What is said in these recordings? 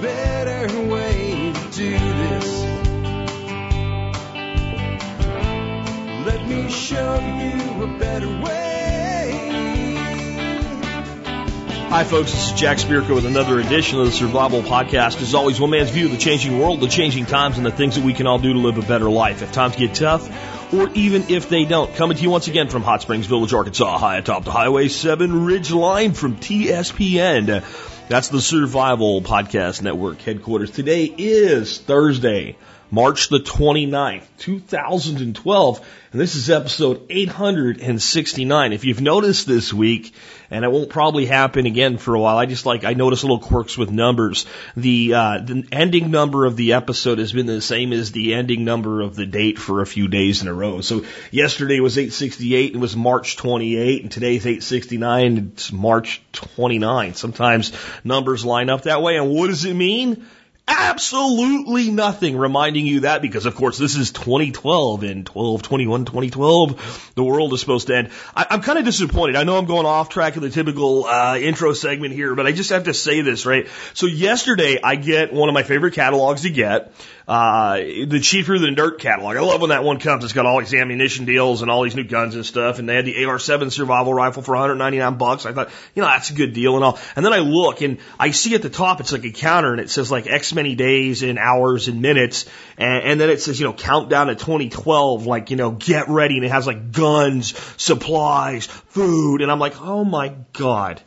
better way to do this. Let me show you a better way. Hi, folks. This is Jack Spirko with another edition of the Survival Podcast. As always, one man's view of the changing world, the changing times, and the things that we can all do to live a better life. If times get tough, or even if they don't. Coming to you once again from Hot Springs Village, Arkansas, high atop the Highway 7 Ridge Line from TSPN. That's the Survival Podcast Network headquarters. Today is Thursday, March the 29th, 2012, and this is episode 869. If you've noticed this week, and it won't probably happen again for a while, I just like, I notice little quirks with numbers. The, uh, the ending number of the episode has been the same as the ending number of the date for a few days in a row. So yesterday was 868 and it was March 28, and today's 869, and it's March 29. Sometimes numbers line up that way, and what does it mean? Absolutely nothing reminding you that because of course this is 2012 and 12, 21, 2012. The world is supposed to end. I, I'm kind of disappointed. I know I'm going off track of the typical uh, intro segment here, but I just have to say this, right? So yesterday I get one of my favorite catalogs to get uh, the Cheaper Than Dirt catalog. I love when that one comes. It's got all these ammunition deals and all these new guns and stuff. And they had the AR-7 survival rifle for 199 bucks. I thought, you know, that's a good deal and all. And then I look and I see at the top, it's like a counter and it says like X many days and hours and minutes. And, and then it says, you know, countdown to 2012, like, you know, get ready. And it has like guns, supplies, food. And I'm like, oh my God.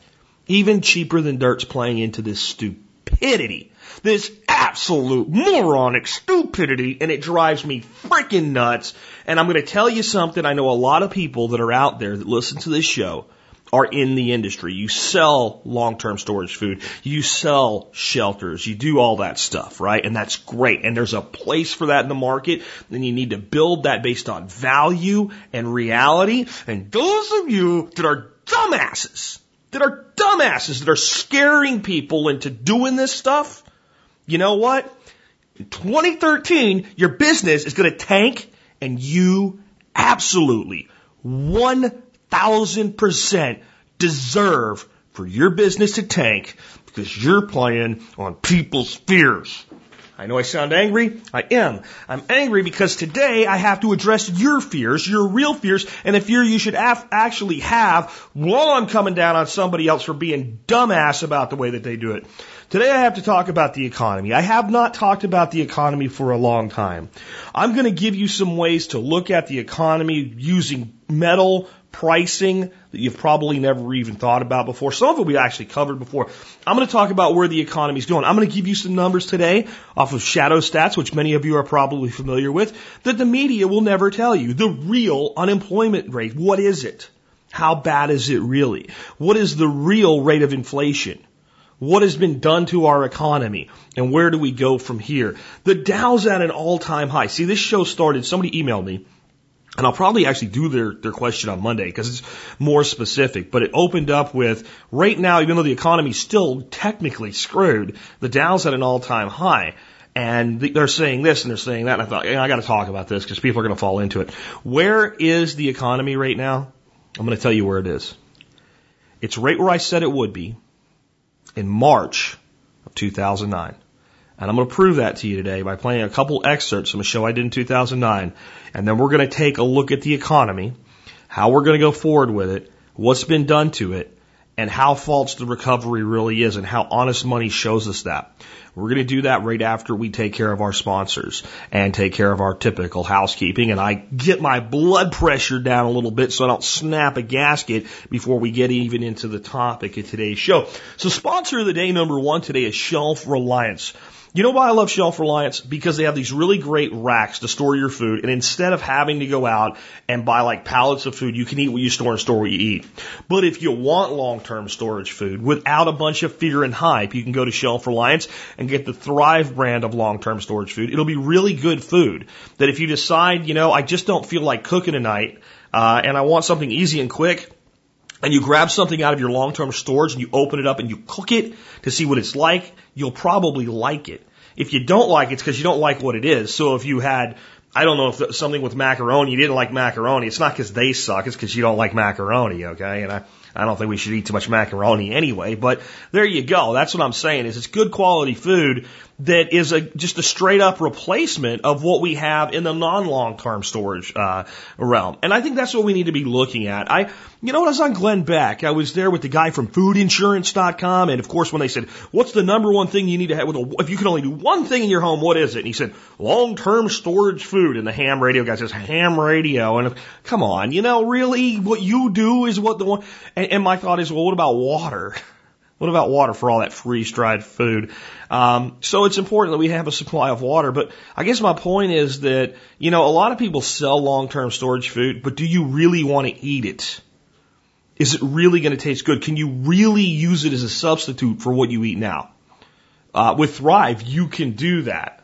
Even cheaper than dirt's playing into this stupidity. This absolute moronic stupidity and it drives me freaking nuts. And I'm going to tell you something. I know a lot of people that are out there that listen to this show are in the industry. You sell long-term storage food. You sell shelters. You do all that stuff, right? And that's great. And there's a place for that in the market. Then you need to build that based on value and reality. And those of you that are dumbasses, that are dumbasses, that are scaring people into doing this stuff, you know what? In 2013, your business is going to tank and you absolutely 1000% deserve for your business to tank because you're playing on people's fears. I know I sound angry. I am. I'm angry because today I have to address your fears, your real fears, and a fear you should af- actually have while I'm coming down on somebody else for being dumbass about the way that they do it. Today I have to talk about the economy. I have not talked about the economy for a long time. I'm going to give you some ways to look at the economy using metal pricing that you've probably never even thought about before. Some of it we actually covered before. I'm going to talk about where the economy's going. I'm going to give you some numbers today off of shadow stats, which many of you are probably familiar with, that the media will never tell you. The real unemployment rate. What is it? How bad is it really? What is the real rate of inflation? What has been done to our economy? And where do we go from here? The Dow's at an all time high. See, this show started, somebody emailed me and I'll probably actually do their, their question on Monday because it's more specific. But it opened up with right now, even though the economy's still technically screwed, the Dow's at an all time high. And they're saying this and they're saying that. And I thought, yeah, I got to talk about this because people are going to fall into it. Where is the economy right now? I'm going to tell you where it is. It's right where I said it would be in March of 2009. And I'm going to prove that to you today by playing a couple excerpts from a show I did in 2009. And then we're going to take a look at the economy, how we're going to go forward with it, what's been done to it, and how false the recovery really is and how honest money shows us that. We're going to do that right after we take care of our sponsors and take care of our typical housekeeping. And I get my blood pressure down a little bit so I don't snap a gasket before we get even into the topic of today's show. So sponsor of the day number one today is Shelf Reliance. You know why I love Shelf Reliance? Because they have these really great racks to store your food, and instead of having to go out and buy like pallets of food, you can eat what you store and store what you eat. But if you want long-term storage food without a bunch of fear and hype, you can go to Shelf Reliance and get the Thrive brand of long-term storage food. It'll be really good food that if you decide, you know, I just don't feel like cooking tonight, uh, and I want something easy and quick, and you grab something out of your long-term storage and you open it up and you cook it to see what it's like, you'll probably like it. If you don't like it, it's because you don't like what it is. So if you had, I don't know if something with macaroni, you didn't like macaroni, it's not because they suck, it's because you don't like macaroni, okay? And I, I don't think we should eat too much macaroni anyway, but there you go. That's what I'm saying is it's good quality food that is a just a straight up replacement of what we have in the non long term storage uh, realm. And I think that's what we need to be looking at. I, you know, when I was on Glenn Beck, I was there with the guy from FoodInsurance.com, and of course, when they said, "What's the number one thing you need to have with a, if you can only do one thing in your home, what is it?" And he said, "Long term storage food." And the ham radio guy says, "Ham radio," and come on, you know, really, what you do is what the one. And, and my thought is, well, what about water? What about water for all that freeze dried food? Um, so it's important that we have a supply of water. But I guess my point is that, you know, a lot of people sell long term storage food, but do you really want to eat it? Is it really going to taste good? Can you really use it as a substitute for what you eat now? Uh, with Thrive, you can do that.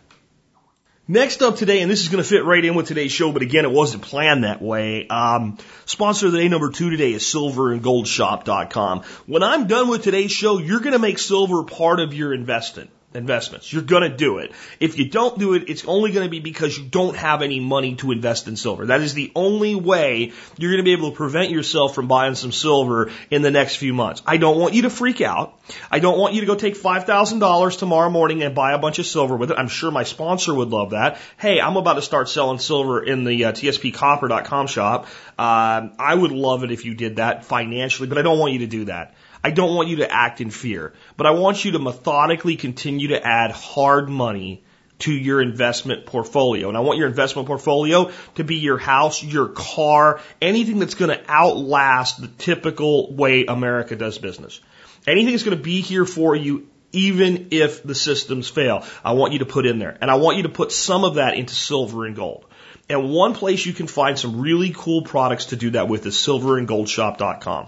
Next up today, and this is going to fit right in with today's show, but again, it wasn't planned that way. Um, sponsor of the day number two today is silverandgoldshop.com. When I'm done with today's show, you're going to make silver part of your investment investments. You're going to do it. If you don't do it, it's only going to be because you don't have any money to invest in silver. That is the only way you're going to be able to prevent yourself from buying some silver in the next few months. I don't want you to freak out. I don't want you to go take $5,000 tomorrow morning and buy a bunch of silver with it. I'm sure my sponsor would love that. Hey, I'm about to start selling silver in the uh, tspcopper.com shop. Uh, I would love it if you did that financially, but I don't want you to do that. I don't want you to act in fear, but I want you to methodically continue to add hard money to your investment portfolio. And I want your investment portfolio to be your house, your car, anything that's going to outlast the typical way America does business. Anything that's going to be here for you even if the systems fail. I want you to put in there. And I want you to put some of that into silver and gold. And one place you can find some really cool products to do that with is silverandgoldshop.com.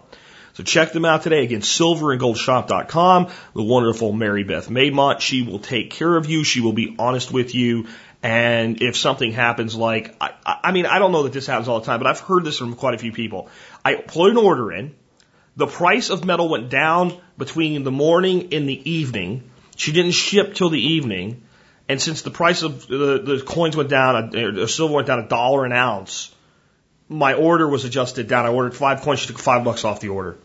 So check them out today. Again, silverandgoldshop.com. The wonderful Mary Beth Maymont. She will take care of you. She will be honest with you. And if something happens like, I, I mean, I don't know that this happens all the time, but I've heard this from quite a few people. I put an order in. The price of metal went down between the morning and the evening. She didn't ship till the evening. And since the price of the, the coins went down, uh, or silver went down a dollar an ounce, my order was adjusted down. I ordered five coins. She took five bucks off the order.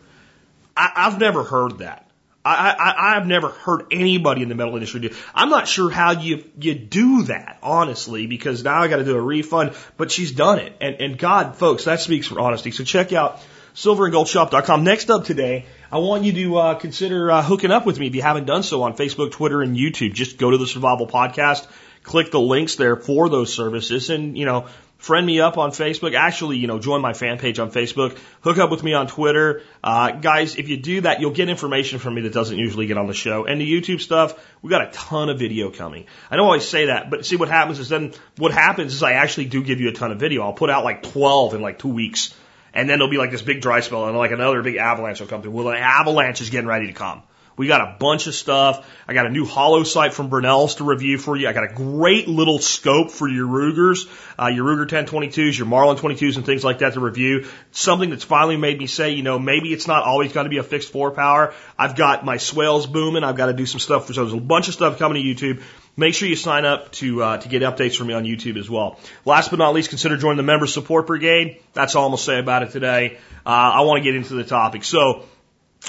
I, I've never heard that. I, I, I've never heard anybody in the metal industry do. I'm not sure how you you do that, honestly, because now I got to do a refund. But she's done it, and and God, folks, that speaks for honesty. So check out silverandgoldshop.com. Next up today, I want you to uh, consider uh, hooking up with me if you haven't done so on Facebook, Twitter, and YouTube. Just go to the Survival Podcast, click the links there for those services, and you know friend me up on Facebook. Actually, you know, join my fan page on Facebook. Hook up with me on Twitter. Uh, guys, if you do that, you'll get information from me that doesn't usually get on the show. And the YouTube stuff, we got a ton of video coming. I don't always say that, but see what happens is then what happens is I actually do give you a ton of video. I'll put out like 12 in like two weeks. And then there'll be like this big dry spell and like another big avalanche will come through. Well, the avalanche is getting ready to come. We got a bunch of stuff. I got a new hollow sight from Bushnell's to review for you. I got a great little scope for your Rugers, uh, your Ruger 1022s, your Marlin 22s and things like that to review. Something that's finally made me say, you know, maybe it's not always got to be a fixed four power. I've got my swells booming. I've got to do some stuff for, so there's a bunch of stuff coming to YouTube. Make sure you sign up to uh, to get updates from me on YouTube as well. Last but not least, consider joining the Member Support Brigade. That's all I'm gonna say about it today. Uh, I want to get into the topic. So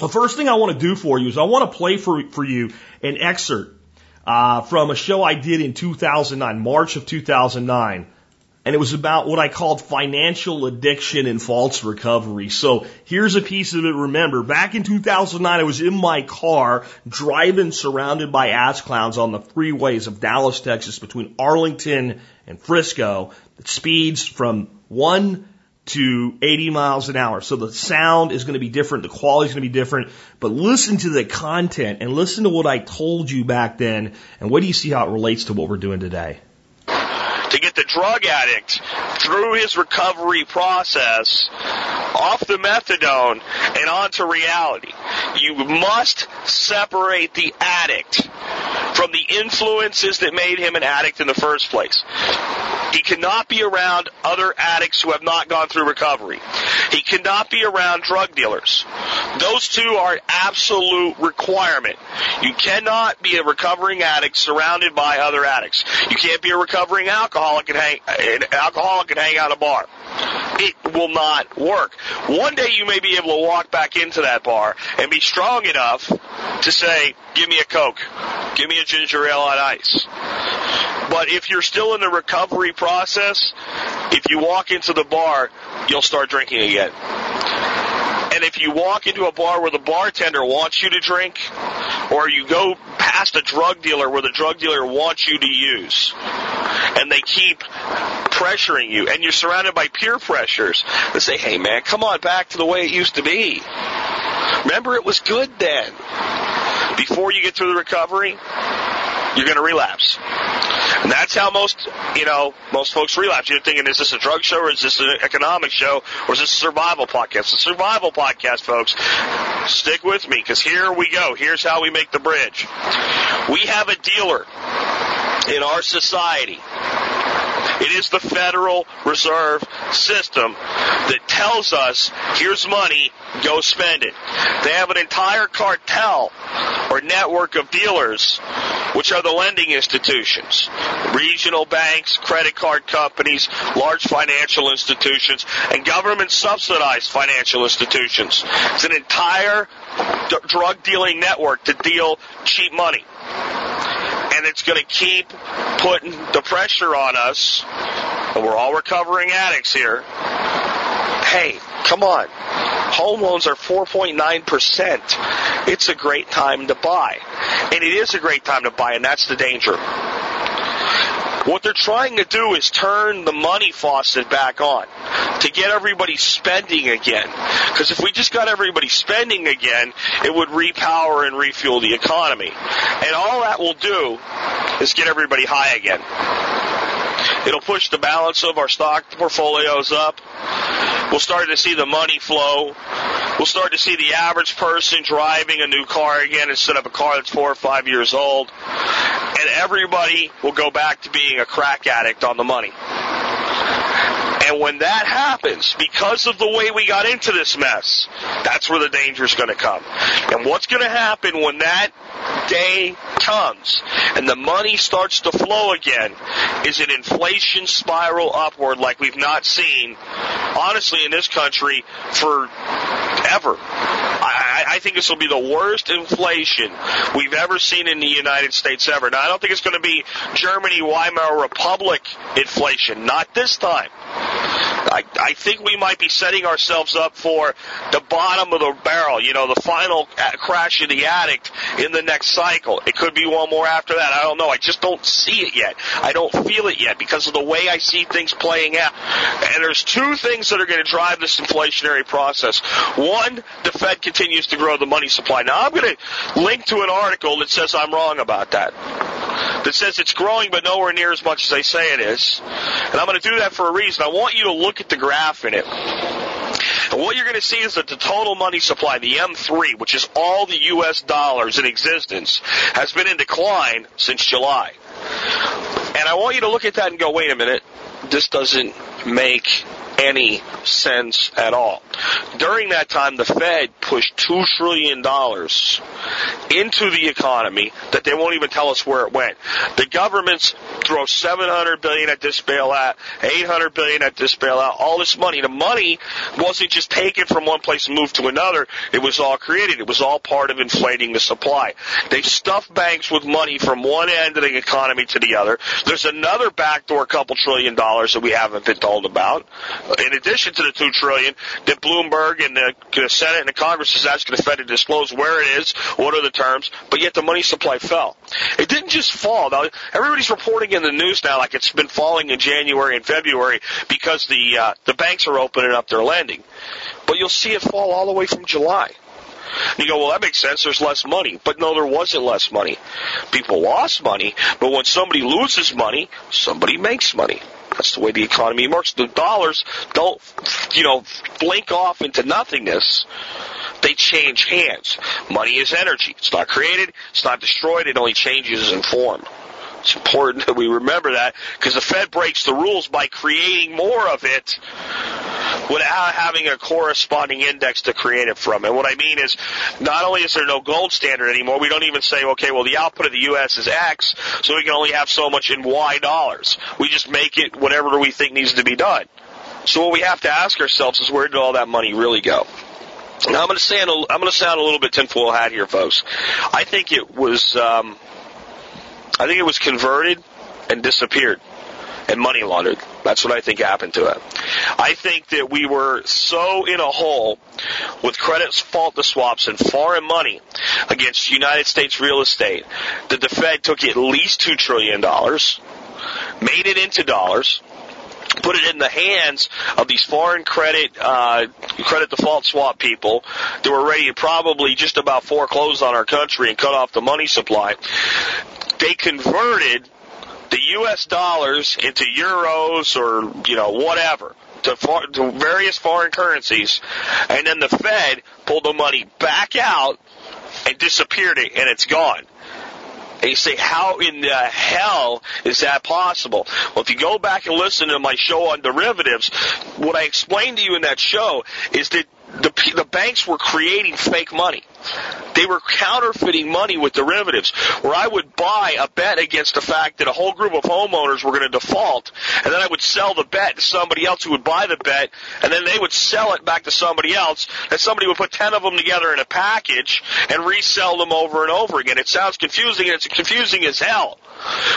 the first thing I want to do for you is I want to play for, for you an excerpt uh, from a show I did in 2009, March of 2009. And it was about what I called financial addiction and false recovery. So here's a piece of it. Remember, back in 2009, I was in my car driving surrounded by ass clowns on the freeways of Dallas, Texas between Arlington and Frisco. Speeds from one to 80 miles an hour. So the sound is going to be different, the quality is going to be different, but listen to the content and listen to what I told you back then and what do you see how it relates to what we're doing today? To get the drug addict through his recovery process off the methadone and onto reality. You must separate the addict from the influences that made him an addict in the first place. He cannot be around other addicts who have not gone through recovery. He cannot be around drug dealers. Those two are absolute requirement. You cannot be a recovering addict surrounded by other addicts. You can't be a recovering alcoholic and hang, an alcoholic and hang out a bar. it will not work. One day you may be able to walk back into that bar and be strong enough to say, give me a Coke, give me a ginger ale on ice. But if you're still in the recovery process, if you walk into the bar, you'll start drinking again. And if you walk into a bar where the bartender wants you to drink, or you go past a drug dealer where the drug dealer wants you to use, and they keep pressuring you, and you're surrounded by peer pressures that say, hey man, come on back to the way it used to be. Remember it was good then. Before you get through the recovery, you're going to relapse. And that's how most, you know, most folks relapse. You're thinking, is this a drug show or is this an economic show or is this a survival podcast? It's a survival podcast, folks. Stick with me because here we go. Here's how we make the bridge. We have a dealer in our society. It is the Federal Reserve System that tells us, here's money, go spend it. They have an entire cartel or network of dealers, which are the lending institutions, regional banks, credit card companies, large financial institutions, and government subsidized financial institutions. It's an entire d- drug dealing network to deal cheap money and it's going to keep putting the pressure on us. And we're all recovering addicts here. Hey, come on. Home loans are 4.9%. It's a great time to buy. And it is a great time to buy, and that's the danger. What they're trying to do is turn the money faucet back on to get everybody spending again. Because if we just got everybody spending again, it would repower and refuel the economy. And all that will do is get everybody high again. It'll push the balance of our stock portfolios up. We'll start to see the money flow. We'll start to see the average person driving a new car again instead of a car that's four or five years old. And everybody will go back to being a crack addict on the money. And when that happens, because of the way we got into this mess, that's where the danger is going to come. And what's going to happen when that day comes and the money starts to flow again is an inflation spiral upward like we've not seen, honestly, in this country for ever. I, think this will be the worst inflation we've ever seen in the United States ever. Now, I don't think it's going to be Germany, Weimar Republic inflation. Not this time. I, I think we might be setting ourselves up for the bottom of the barrel, you know, the final uh, crash of the addict in the next cycle. It could be one more after that. I don't know. I just don't see it yet. I don't feel it yet because of the way I see things playing out. And there's two things that are going to drive this inflationary process. One, the Fed continues to grow the money supply. Now, I'm going to link to an article that says I'm wrong about that. That says it's growing but nowhere near as much as they say it is. And I'm going to do that for a reason. I want you to look at the graph in it. And what you're going to see is that the total money supply, the M3, which is all the U.S. dollars in existence, has been in decline since July. And I want you to look at that and go, wait a minute, this doesn't make any sense at all. During that time, the Fed pushed $2 trillion into the economy that they won't even tell us where it went. The governments throw 700 billion at this bailout, 800 billion at this bailout, all this money. The money wasn't just taken from one place and moved to another. It was all created. It was all part of inflating the supply. They stuffed banks with money from one end of the economy to the other. There's another backdoor couple trillion dollars that we haven't been told about. In addition to the two trillion that Bloomberg and the Senate and the Congress is asking the Fed to disclose where it is, what are the terms, but yet the money supply fell. It didn't just fall. Now, everybody's reporting in the news now like it's been falling in January and February because the uh, the banks are opening up their lending. But you'll see it fall all the way from July. You go, well, that makes sense. There's less money. But no, there wasn't less money. People lost money, but when somebody loses money, somebody makes money. That's the way the economy works. The dollars don't, you know, blink off into nothingness. They change hands. Money is energy. It's not created. It's not destroyed. It only changes in form. It's important that we remember that because the Fed breaks the rules by creating more of it without having a corresponding index to create it from. And what I mean is, not only is there no gold standard anymore, we don't even say, okay, well, the output of the U.S. is X, so we can only have so much in Y dollars. We just make it whatever we think needs to be done. So what we have to ask ourselves is where did all that money really go? Now I'm going to sound a, I'm going to sound a little bit tinfoil hat here, folks. I think it was um, I think it was converted and disappeared and money laundered. That's what I think happened to it. I think that we were so in a hole with credit default swaps and foreign money against United States real estate that the Fed took at least $2 trillion, made it into dollars, put it in the hands of these foreign credit uh, credit default swap people that were ready to probably just about foreclose on our country and cut off the money supply. They converted the U.S. dollars into euros or you know whatever to, for, to various foreign currencies, and then the Fed pulled the money back out and disappeared it, and it's gone. And you say, how in the hell is that possible? Well, if you go back and listen to my show on derivatives, what I explained to you in that show is that the, the banks were creating fake money. They were counterfeiting money with derivatives, where I would buy a bet against the fact that a whole group of homeowners were going to default, and then I would sell the bet to somebody else who would buy the bet, and then they would sell it back to somebody else, and somebody would put ten of them together in a package and resell them over and over again. It sounds confusing, and it's confusing as hell.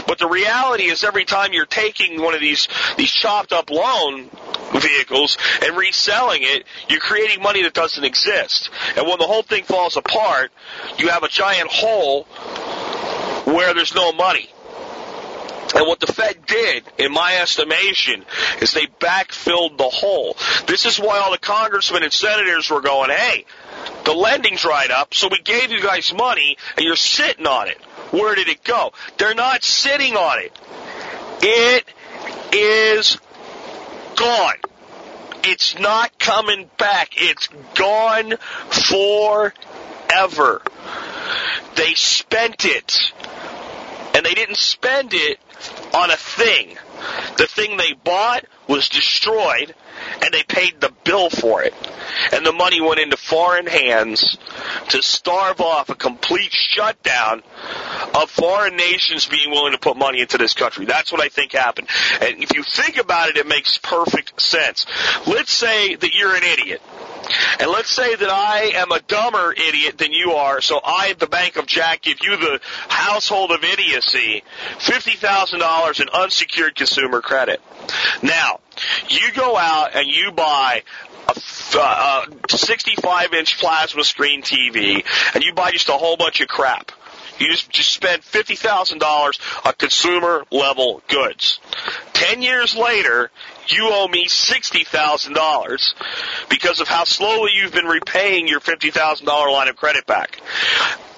But the reality is every time you're taking one of these, these chopped up loan vehicles and reselling it, you're creating money that doesn't exist. And when the whole thing falls apart, you have a giant hole where there's no money. And what the Fed did, in my estimation, is they backfilled the hole. This is why all the congressmen and senators were going, hey, the lending's dried up, so we gave you guys money and you're sitting on it. Where did it go? They're not sitting on it. It is gone. It's not coming back. It's gone forever. They spent it. And they didn't spend it on a thing. The thing they bought was destroyed and they paid the bill for it. And the money went into foreign hands to starve off a complete shutdown of foreign nations being willing to put money into this country. That's what I think happened. And if you think about it, it makes perfect sense. Let's say that you're an idiot. And let's say that I am a dumber idiot than you are, so I, the Bank of Jack, give you the household of idiocy $50,000 in unsecured consumer credit. Now, you go out and you buy a uh, 65 inch plasma screen TV and you buy just a whole bunch of crap. You just, just spend $50,000 on consumer level goods. Ten years later, you owe me $60,000 because of how slowly you've been repaying your $50,000 line of credit back.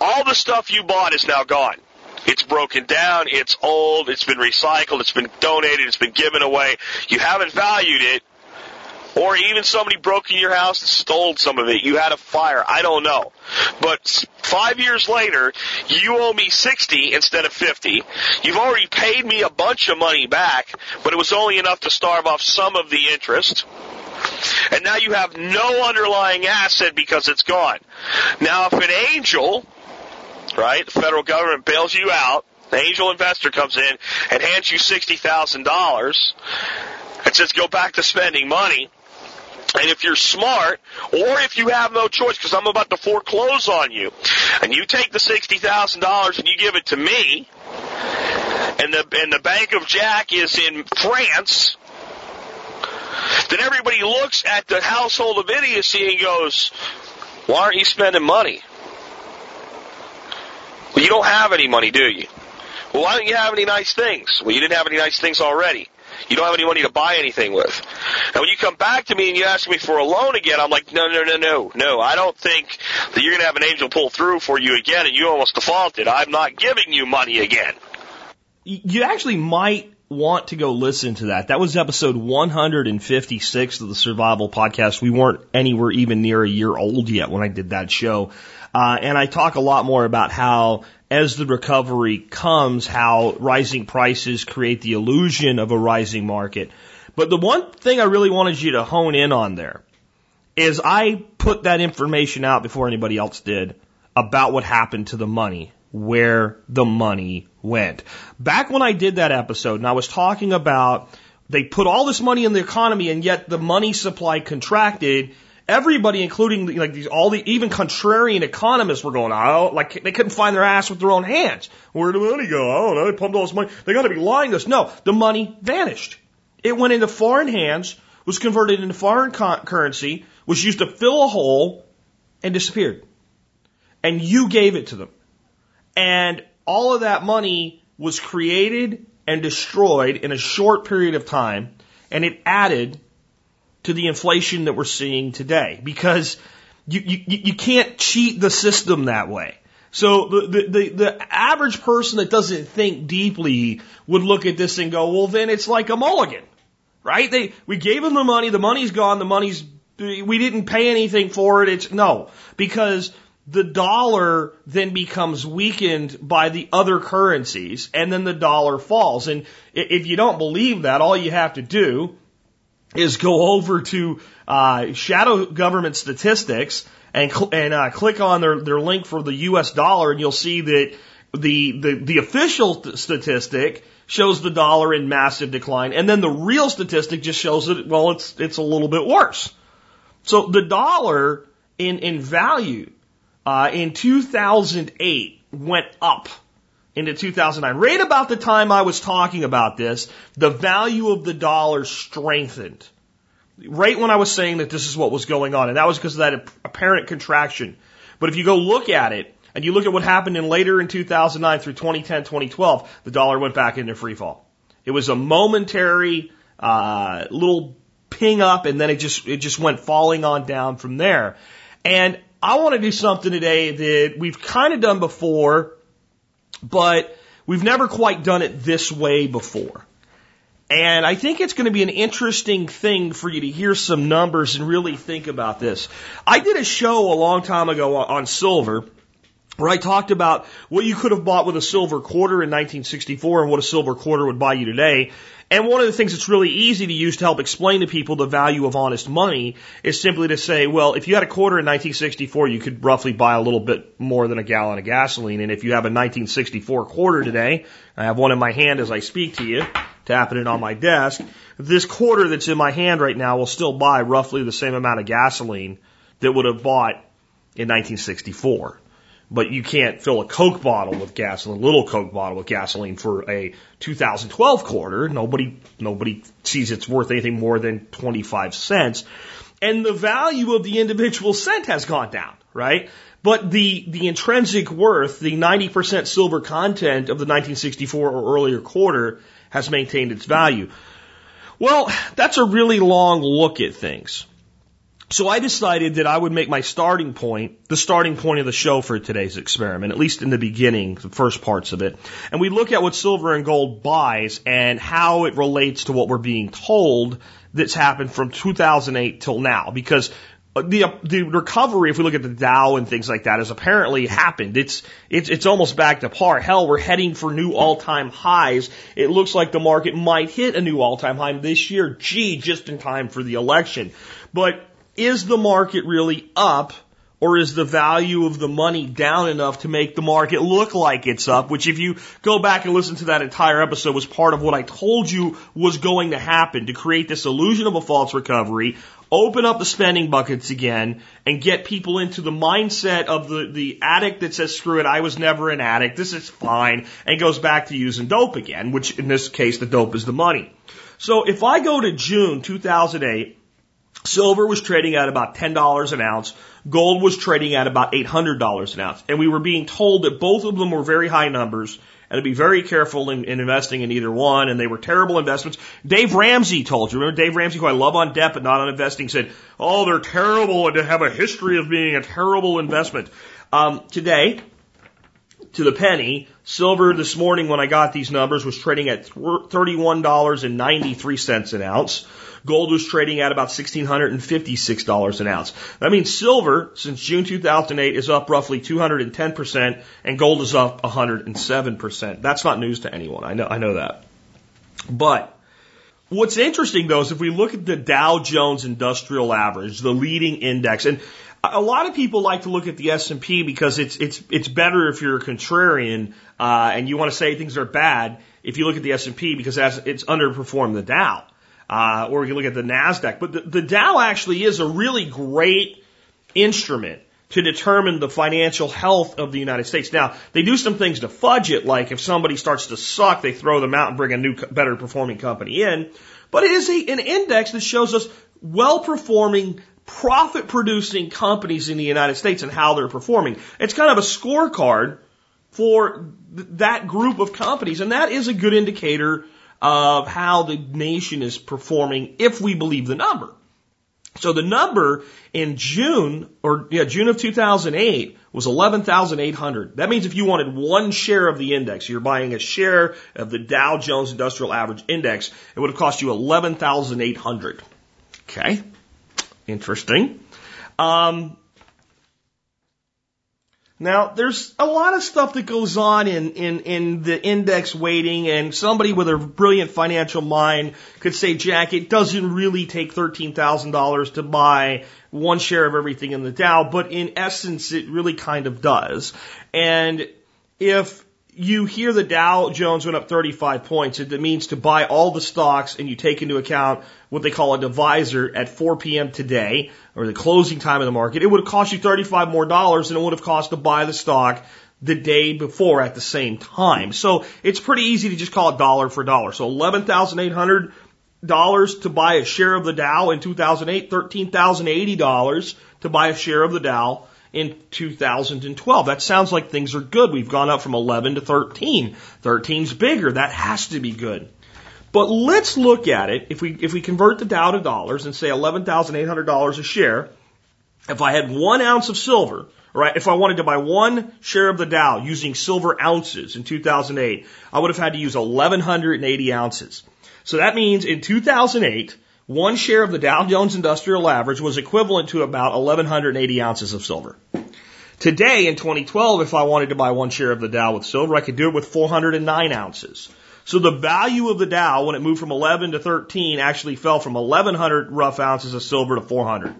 All the stuff you bought is now gone. It's broken down, it's old, it's been recycled, it's been donated, it's been given away. You haven't valued it, or even somebody broke in your house and stole some of it. You had a fire. I don't know. But five years later, you owe me 60 instead of 50. You've already paid me a bunch of money back, but it was only enough to starve off some of the interest. And now you have no underlying asset because it's gone. Now if an angel, right, the federal government bails you out, the angel investor comes in and hands you $60,000 and says go back to spending money, and if you're smart, or if you have no choice, because I'm about to foreclose on you, and you take the sixty thousand dollars and you give it to me, and the and the Bank of Jack is in France, then everybody looks at the household of idiocy and goes, "Why aren't you spending money?" Well, you don't have any money, do you? Well, why don't you have any nice things? Well, you didn't have any nice things already. You don't have any money to buy anything with. And when you come back to me and you ask me for a loan again, I'm like, no, no, no, no, no. I don't think that you're going to have an angel pull through for you again and you almost defaulted. I'm not giving you money again. You actually might want to go listen to that. That was episode 156 of the Survival Podcast. We weren't anywhere even near a year old yet when I did that show. Uh, and I talk a lot more about how as the recovery comes, how rising prices create the illusion of a rising market. But the one thing I really wanted you to hone in on there is I put that information out before anybody else did about what happened to the money, where the money went. Back when I did that episode and I was talking about they put all this money in the economy and yet the money supply contracted. Everybody, including like these, all the even contrarian economists were going, oh, like they couldn't find their ass with their own hands. Where did the money go? I don't know. They pumped all this money. They got to be lying to us. No, the money vanished. It went into foreign hands, was converted into foreign currency, was used to fill a hole, and disappeared. And you gave it to them. And all of that money was created and destroyed in a short period of time, and it added to the inflation that we're seeing today because you, you, you can't cheat the system that way. So the, the, the, the average person that doesn't think deeply would look at this and go, well, then it's like a mulligan, right? They, we gave them the money, the money's gone, the money's, we didn't pay anything for it. It's no, because the dollar then becomes weakened by the other currencies and then the dollar falls. And if you don't believe that, all you have to do is go over to uh, shadow government statistics and cl- and uh, click on their their link for the U.S. dollar, and you'll see that the the the official statistic shows the dollar in massive decline, and then the real statistic just shows that well, it's it's a little bit worse. So the dollar in in value uh, in 2008 went up into 2009. Right about the time I was talking about this, the value of the dollar strengthened. Right when I was saying that this is what was going on, and that was because of that apparent contraction. But if you go look at it, and you look at what happened in later in 2009 through 2010, 2012, the dollar went back into free fall. It was a momentary uh, little ping up, and then it just it just went falling on down from there. And I want to do something today that we've kind of done before, but we've never quite done it this way before. And I think it's going to be an interesting thing for you to hear some numbers and really think about this. I did a show a long time ago on silver where I talked about what you could have bought with a silver quarter in 1964 and what a silver quarter would buy you today. And one of the things that's really easy to use to help explain to people the value of honest money is simply to say, well, if you had a quarter in 1964, you could roughly buy a little bit more than a gallon of gasoline. And if you have a 1964 quarter today, I have one in my hand as I speak to you, tapping it on my desk, this quarter that's in my hand right now will still buy roughly the same amount of gasoline that would have bought in 1964 but you can't fill a Coke bottle with gasoline, a little Coke bottle with gasoline for a 2012 quarter. Nobody, nobody sees it's worth anything more than 25 cents. And the value of the individual cent has gone down, right? But the, the intrinsic worth, the 90% silver content of the 1964 or earlier quarter has maintained its value. Well, that's a really long look at things. So I decided that I would make my starting point the starting point of the show for today's experiment, at least in the beginning, the first parts of it. And we look at what silver and gold buys and how it relates to what we're being told that's happened from 2008 till now. Because the the recovery, if we look at the Dow and things like that, has apparently happened. It's it's it's almost back to par. Hell, we're heading for new all time highs. It looks like the market might hit a new all time high this year. Gee, just in time for the election. But is the market really up or is the value of the money down enough to make the market look like it's up? Which if you go back and listen to that entire episode was part of what I told you was going to happen to create this illusion of a false recovery, open up the spending buckets again and get people into the mindset of the, the addict that says, screw it, I was never an addict, this is fine, and goes back to using dope again, which in this case the dope is the money. So if I go to June 2008, Silver was trading at about $10 an ounce. Gold was trading at about $800 an ounce. And we were being told that both of them were very high numbers and to be very careful in, in, investing in either one. And they were terrible investments. Dave Ramsey told you. Remember Dave Ramsey, who I love on debt but not on investing, said, "Oh, they're terrible and to have a history of being a terrible investment." Um, today, to the penny, silver this morning when I got these numbers was trading at thirty-one dollars and ninety-three cents an ounce. Gold was trading at about $1,656 an ounce. That means silver, since June 2008, is up roughly 210%, and gold is up 107%. That's not news to anyone. I know, I know that. But, What's interesting though is if we look at the Dow Jones Industrial Average, the leading index, and a lot of people like to look at the S and P because it's it's it's better if you're a contrarian uh, and you want to say things are bad if you look at the S and P because it's underperformed the Dow. Uh, or can look at the Nasdaq. But the, the Dow actually is a really great instrument to determine the financial health of the United States. Now, they do some things to fudge it, like if somebody starts to suck, they throw them out and bring a new, better performing company in. But it is a, an index that shows us well performing, profit producing companies in the United States and how they're performing. It's kind of a scorecard for th- that group of companies, and that is a good indicator of how the nation is performing if we believe the number. So the number in June, or yeah, June of 2008 was 11,800. That means if you wanted one share of the index, you're buying a share of the Dow Jones Industrial Average Index, it would have cost you 11,800. Okay. Interesting. Um, now, there's a lot of stuff that goes on in, in, in the index weighting, and somebody with a brilliant financial mind could say, Jack, it doesn't really take $13,000 to buy one share of everything in the Dow, but in essence, it really kind of does. And if you hear the Dow Jones went up 35 points. It means to buy all the stocks and you take into account what they call a divisor at 4 p.m. today or the closing time of the market. It would have cost you 35 more dollars than it would have cost to buy the stock the day before at the same time. So it's pretty easy to just call it dollar for dollar. So 11,800 dollars to buy a share of the Dow in 2008, $13,080 to buy a share of the Dow in 2012. That sounds like things are good. We've gone up from 11 to 13. 13's bigger. That has to be good. But let's look at it. If we, if we convert the Dow to dollars and say $11,800 a share, if I had one ounce of silver, right, if I wanted to buy one share of the Dow using silver ounces in 2008, I would have had to use 1,180 ounces. So that means in 2008, one share of the Dow Jones Industrial Average was equivalent to about 1,180 ounces of silver. Today, in 2012, if I wanted to buy one share of the Dow with silver, I could do it with 409 ounces. So the value of the Dow, when it moved from 11 to 13, actually fell from 1,100 rough ounces of silver to 400.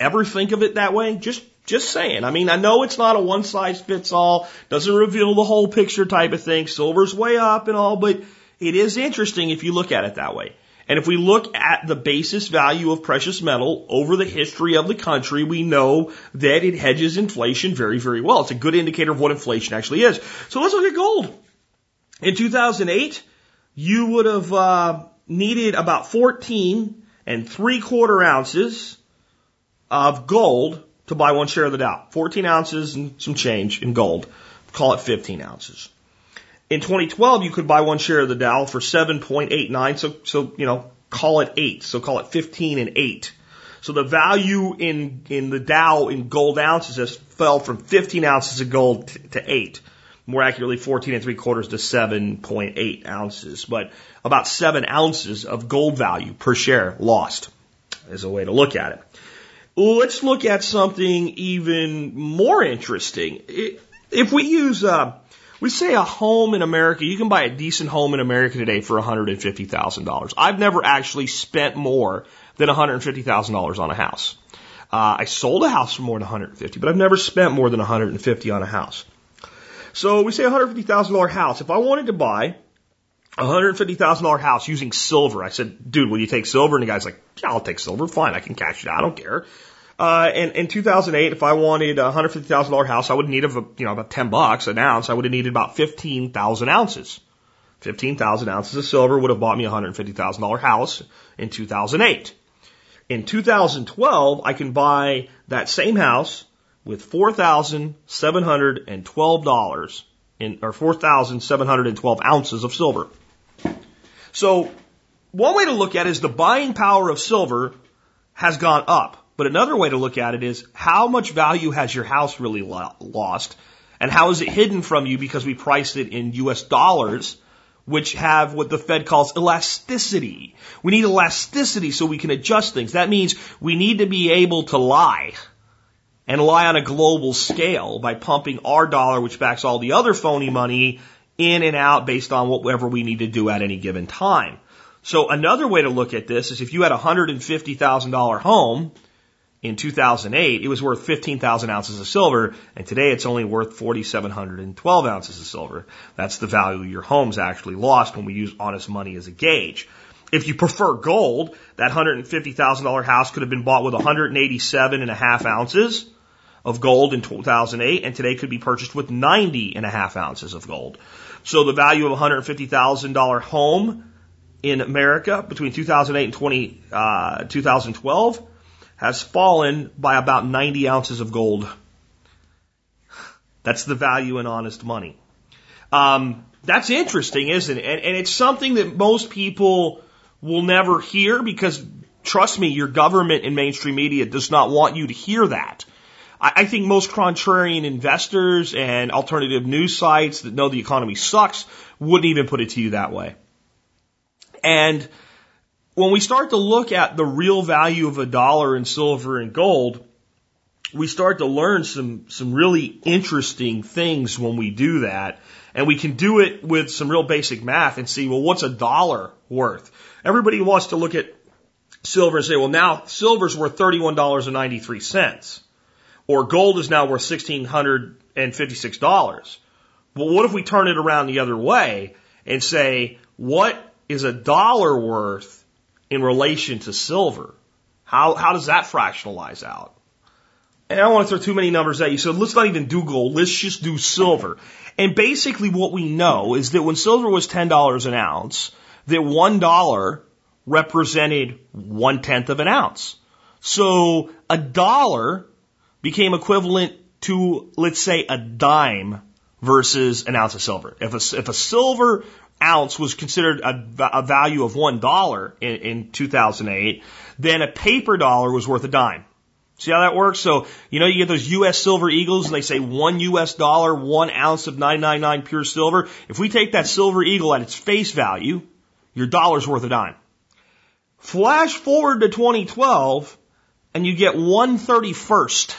Ever think of it that way? Just just saying. I mean, I know it's not a one size fits all, doesn't reveal the whole picture type of thing. Silver's way up and all, but it is interesting if you look at it that way. And if we look at the basis value of precious metal over the history of the country, we know that it hedges inflation very, very well. It's a good indicator of what inflation actually is. So let's look at gold. In 2008, you would have uh, needed about 14 and three quarter ounces of gold to buy one share of the Dow. 14 ounces and some change in gold. Call it 15 ounces. In 2012, you could buy one share of the Dow for 7.89. So, so, you know, call it eight. So call it 15 and eight. So the value in, in the Dow in gold ounces has fell from 15 ounces of gold to, to eight. More accurately, 14 and three quarters to 7.8 ounces. But about seven ounces of gold value per share lost is a way to look at it. Let's look at something even more interesting. If we use, uh, we say a home in America, you can buy a decent home in America today for $150,000. I've never actually spent more than $150,000 on a house. Uh, I sold a house for more than 150, but I've never spent more than 150 on a house. So we say a $150,000 house. If I wanted to buy a $150,000 house using silver, I said, dude, will you take silver? And the guy's like, yeah, I'll take silver. Fine. I can cash it out. I don't care. Uh, and in 2008, if I wanted a $150,000 house, I would need, a, you know, about 10 bucks an ounce. I would have needed about 15,000 ounces. 15,000 ounces of silver would have bought me a $150,000 house in 2008. In 2012, I can buy that same house with $4,712 in, or 4,712 ounces of silver. So one way to look at it is the buying power of silver has gone up. But another way to look at it is how much value has your house really lost and how is it hidden from you because we priced it in US dollars, which have what the Fed calls elasticity. We need elasticity so we can adjust things. That means we need to be able to lie and lie on a global scale by pumping our dollar, which backs all the other phony money, in and out based on whatever we need to do at any given time. So another way to look at this is if you had a $150,000 home in 2008, it was worth 15,000 ounces of silver, and today it's only worth 4,712 ounces of silver. That's the value your home's actually lost when we use honest money as a gauge. If you prefer gold, that $150,000 house could have been bought with 187 and a half ounces of gold in 2008, and today could be purchased with 90 and a half ounces of gold. So the value of a $150,000 home in America between 2008 and 20, uh, 2012 has fallen by about 90 ounces of gold. That's the value in honest money. Um, that's interesting, isn't it? And, and it's something that most people will never hear because, trust me, your government and mainstream media does not want you to hear that. I, I think most contrarian investors and alternative news sites that know the economy sucks wouldn't even put it to you that way. And when we start to look at the real value of a dollar in silver and gold, we start to learn some, some really interesting things when we do that. And we can do it with some real basic math and see, well, what's a dollar worth? Everybody wants to look at silver and say, well, now silver's worth $31.93 or gold is now worth $1,656. Well, what if we turn it around the other way and say, what is a dollar worth in relation to silver. How, how does that fractionalize out? And I don't want to throw too many numbers at you, so let's not even do gold. Let's just do silver. And basically what we know is that when silver was $10 an ounce, that $1 represented one tenth of an ounce. So a dollar became equivalent to, let's say, a dime versus an ounce of silver. If a, if a silver ounce was considered a, a value of one dollar in, in 2008, then a paper dollar was worth a dime. See how that works? So, you know, you get those U.S. silver eagles and they say one U.S. dollar, one ounce of 999 pure silver. If we take that silver eagle at its face value, your dollar's worth a dime. Flash forward to 2012 and you get 131st.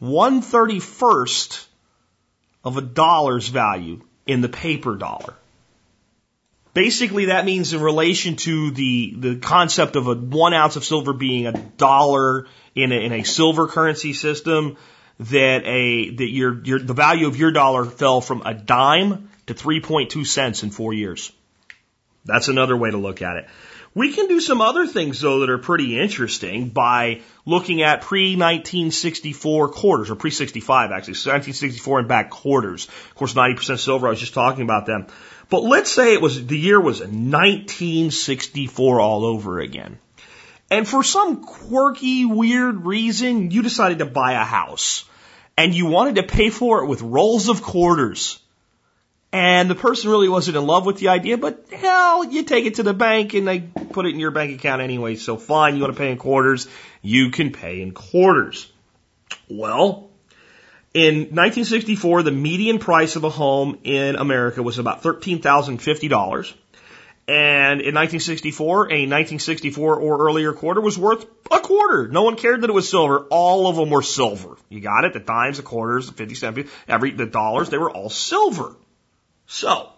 131st of a dollar's value in the paper dollar. Basically, that means in relation to the, the concept of a one ounce of silver being a dollar in a, in a silver currency system, that a, that your, your, the value of your dollar fell from a dime to 3.2 cents in four years. That's another way to look at it. We can do some other things though that are pretty interesting by looking at pre-1964 quarters, or pre-65 actually, so 1964 and back quarters. Of course, 90% silver, I was just talking about them. But let's say it was, the year was 1964 all over again. And for some quirky, weird reason, you decided to buy a house. And you wanted to pay for it with rolls of quarters. And the person really wasn't in love with the idea, but hell, you take it to the bank and they put it in your bank account anyway. So fine, you want to pay in quarters, you can pay in quarters. Well, in 1964, the median price of a home in America was about $13,050. And in 1964, a 1964 or earlier quarter was worth a quarter. No one cared that it was silver. All of them were silver. You got it? The dimes, the quarters, the 50 cents, every, the dollars, they were all silver. So,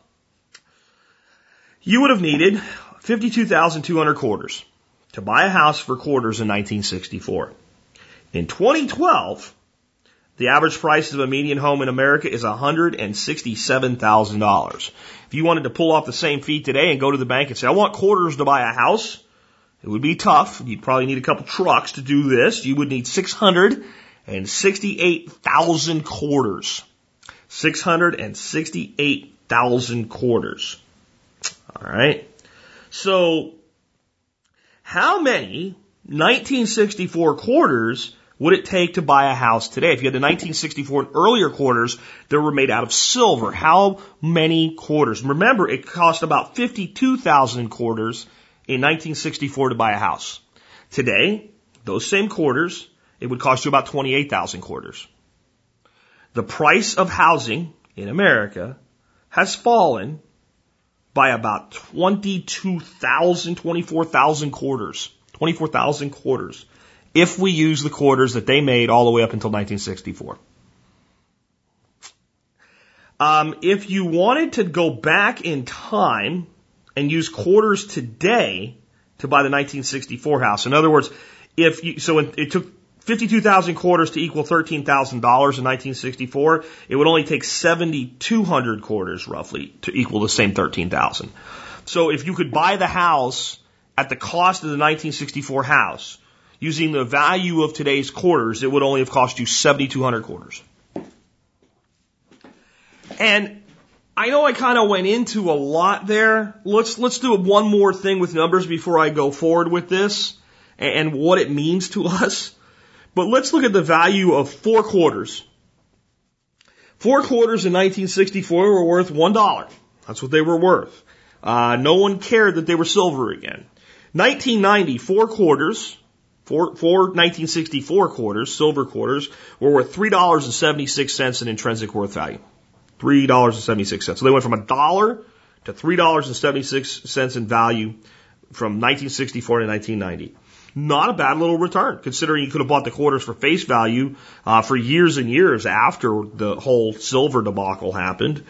you would have needed 52,200 quarters to buy a house for quarters in 1964. In 2012, the average price of a median home in America is $167,000. If you wanted to pull off the same feat today and go to the bank and say, I want quarters to buy a house, it would be tough. You'd probably need a couple trucks to do this. You would need 668,000 quarters. 668,000 quarters. All right. So, how many 1964 quarters would it take to buy a house today? If you had the 1964 and earlier quarters that were made out of silver, how many quarters? Remember, it cost about 52,000 quarters in 1964 to buy a house. Today, those same quarters, it would cost you about 28,000 quarters. The price of housing in America has fallen by about 22,000, 24,000 quarters. 24,000 quarters if we use the quarters that they made all the way up until 1964. Um, if you wanted to go back in time and use quarters today to buy the 1964 house, in other words, if you, so it it took 52,000 quarters to equal $13,000 in 1964, it would only take 7,200 quarters roughly to equal the same 13,000. So if you could buy the house at the cost of the 1964 house, using the value of today's quarters, it would only have cost you 7,200 quarters. And I know I kind of went into a lot there. Let's let's do one more thing with numbers before I go forward with this and what it means to us. But let's look at the value of four quarters. Four quarters in 1964 were worth one dollar. That's what they were worth. Uh, no one cared that they were silver again. 1990, four quarters, four, four 1964 quarters, silver quarters, were worth $3.76 in intrinsic worth value. $3.76. So they went from a dollar to $3.76 in value from 1964 to 1990. Not a bad little return, considering you could have bought the quarters for face value uh, for years and years after the whole silver debacle happened.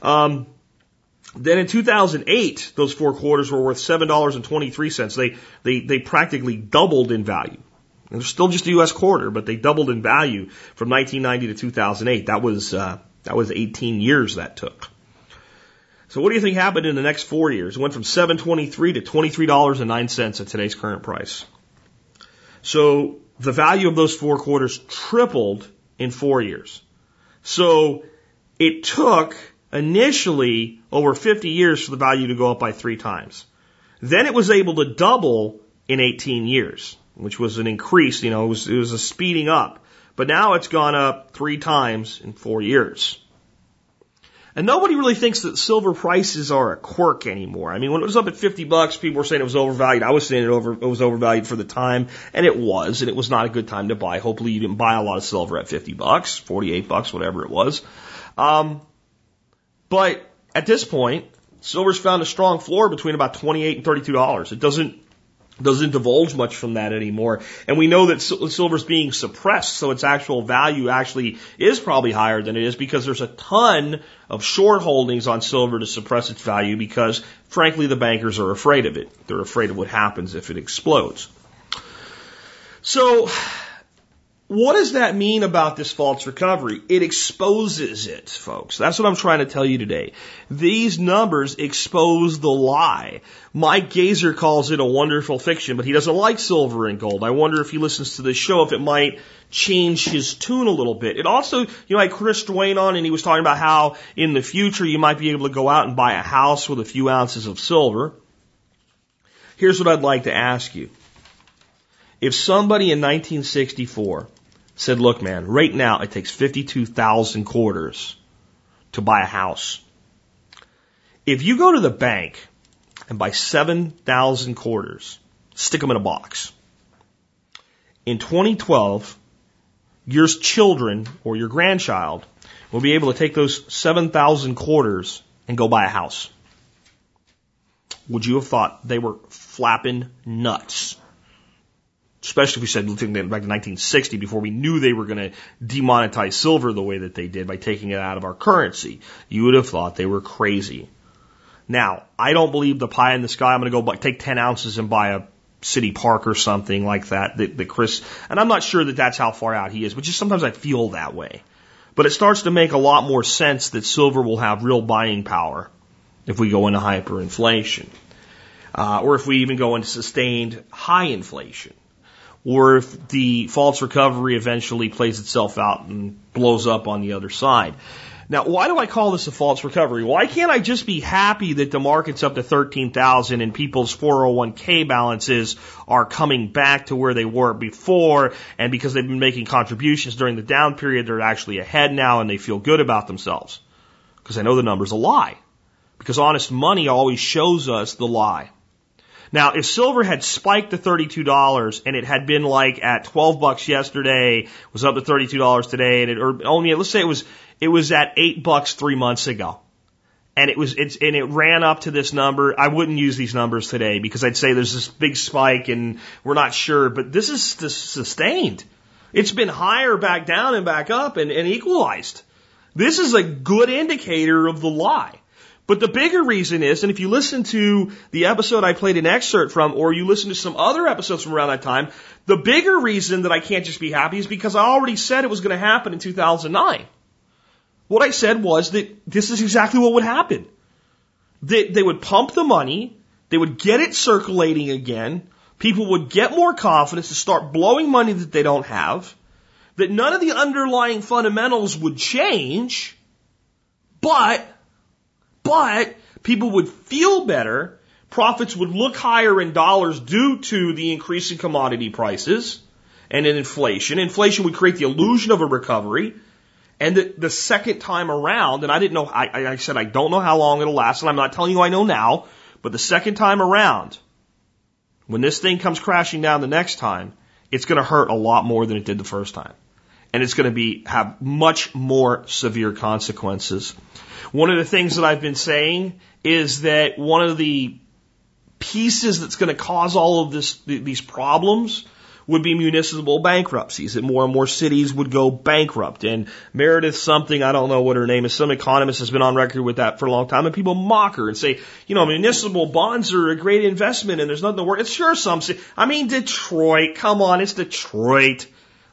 Um, then in 2008, those four quarters were worth $7.23. They, they, they practically doubled in value. They're still just a U.S. quarter, but they doubled in value from 1990 to 2008. That was uh, that was 18 years that took. So what do you think happened in the next four years? It went from 723 to $23.09 at today's current price. So the value of those four quarters tripled in four years. So it took initially over 50 years for the value to go up by three times. Then it was able to double in 18 years, which was an increase, you know, it was, it was a speeding up. But now it's gone up three times in four years. And nobody really thinks that silver prices are a quirk anymore. I mean, when it was up at 50 bucks, people were saying it was overvalued. I was saying it, over, it was overvalued for the time, and it was, and it was not a good time to buy. Hopefully you didn't buy a lot of silver at 50 bucks, 48 bucks, whatever it was. Um, but at this point, silver's found a strong floor between about 28 and $32. It doesn't doesn't divulge much from that anymore. And we know that silver's being suppressed, so its actual value actually is probably higher than it is because there's a ton of short holdings on silver to suppress its value because, frankly, the bankers are afraid of it. They're afraid of what happens if it explodes. So, what does that mean about this false recovery? It exposes it, folks. That's what I'm trying to tell you today. These numbers expose the lie. Mike Gazer calls it a wonderful fiction, but he doesn't like silver and gold. I wonder if he listens to this show if it might change his tune a little bit. It also, you know, I had Chris Duane on and he was talking about how in the future you might be able to go out and buy a house with a few ounces of silver. Here's what I'd like to ask you. If somebody in 1964 said, look, man, right now it takes 52,000 quarters to buy a house. If you go to the bank and buy 7,000 quarters, stick them in a box. In 2012, your children or your grandchild will be able to take those 7,000 quarters and go buy a house. Would you have thought they were flapping nuts? Especially if we said looking back to 1960 before we knew they were going to demonetize silver the way that they did by taking it out of our currency. You would have thought they were crazy. Now, I don't believe the pie in the sky. I'm going to go buy, take 10 ounces and buy a city park or something like that, that, that Chris, and I'm not sure that that's how far out he is, but just sometimes I feel that way. But it starts to make a lot more sense that silver will have real buying power if we go into hyperinflation. Uh, or if we even go into sustained high inflation or if the false recovery eventually plays itself out and blows up on the other side. Now, why do I call this a false recovery? Why can't I just be happy that the market's up to 13,000 and people's 401k balances are coming back to where they were before and because they've been making contributions during the down period, they're actually ahead now and they feel good about themselves? Because I know the number's a lie. Because honest money always shows us the lie. Now, if silver had spiked to $32 and it had been like at 12 bucks yesterday, was up to $32 today, and it, or only, let's say it was, it was at 8 bucks three months ago. And it was, it's, and it ran up to this number. I wouldn't use these numbers today because I'd say there's this big spike and we're not sure, but this is sustained. It's been higher back down and back up and, and equalized. This is a good indicator of the lie. But the bigger reason is, and if you listen to the episode I played an excerpt from, or you listen to some other episodes from around that time, the bigger reason that I can't just be happy is because I already said it was going to happen in 2009. What I said was that this is exactly what would happen. That they would pump the money, they would get it circulating again, people would get more confidence to start blowing money that they don't have, that none of the underlying fundamentals would change, but, but people would feel better, profits would look higher in dollars due to the increase in commodity prices and in inflation. Inflation would create the illusion of a recovery. And the, the second time around, and I didn't know, I, I said I don't know how long it'll last, and I'm not telling you I know now, but the second time around, when this thing comes crashing down the next time, it's going to hurt a lot more than it did the first time. And it's going to be, have much more severe consequences. One of the things that I've been saying is that one of the pieces that's going to cause all of this, these problems would be municipal bankruptcies, that more and more cities would go bankrupt. And Meredith something, I don't know what her name is, some economist has been on record with that for a long time, and people mock her and say, you know, municipal bonds are a great investment and there's nothing to worry. It's sure some, I mean, Detroit, come on, it's Detroit.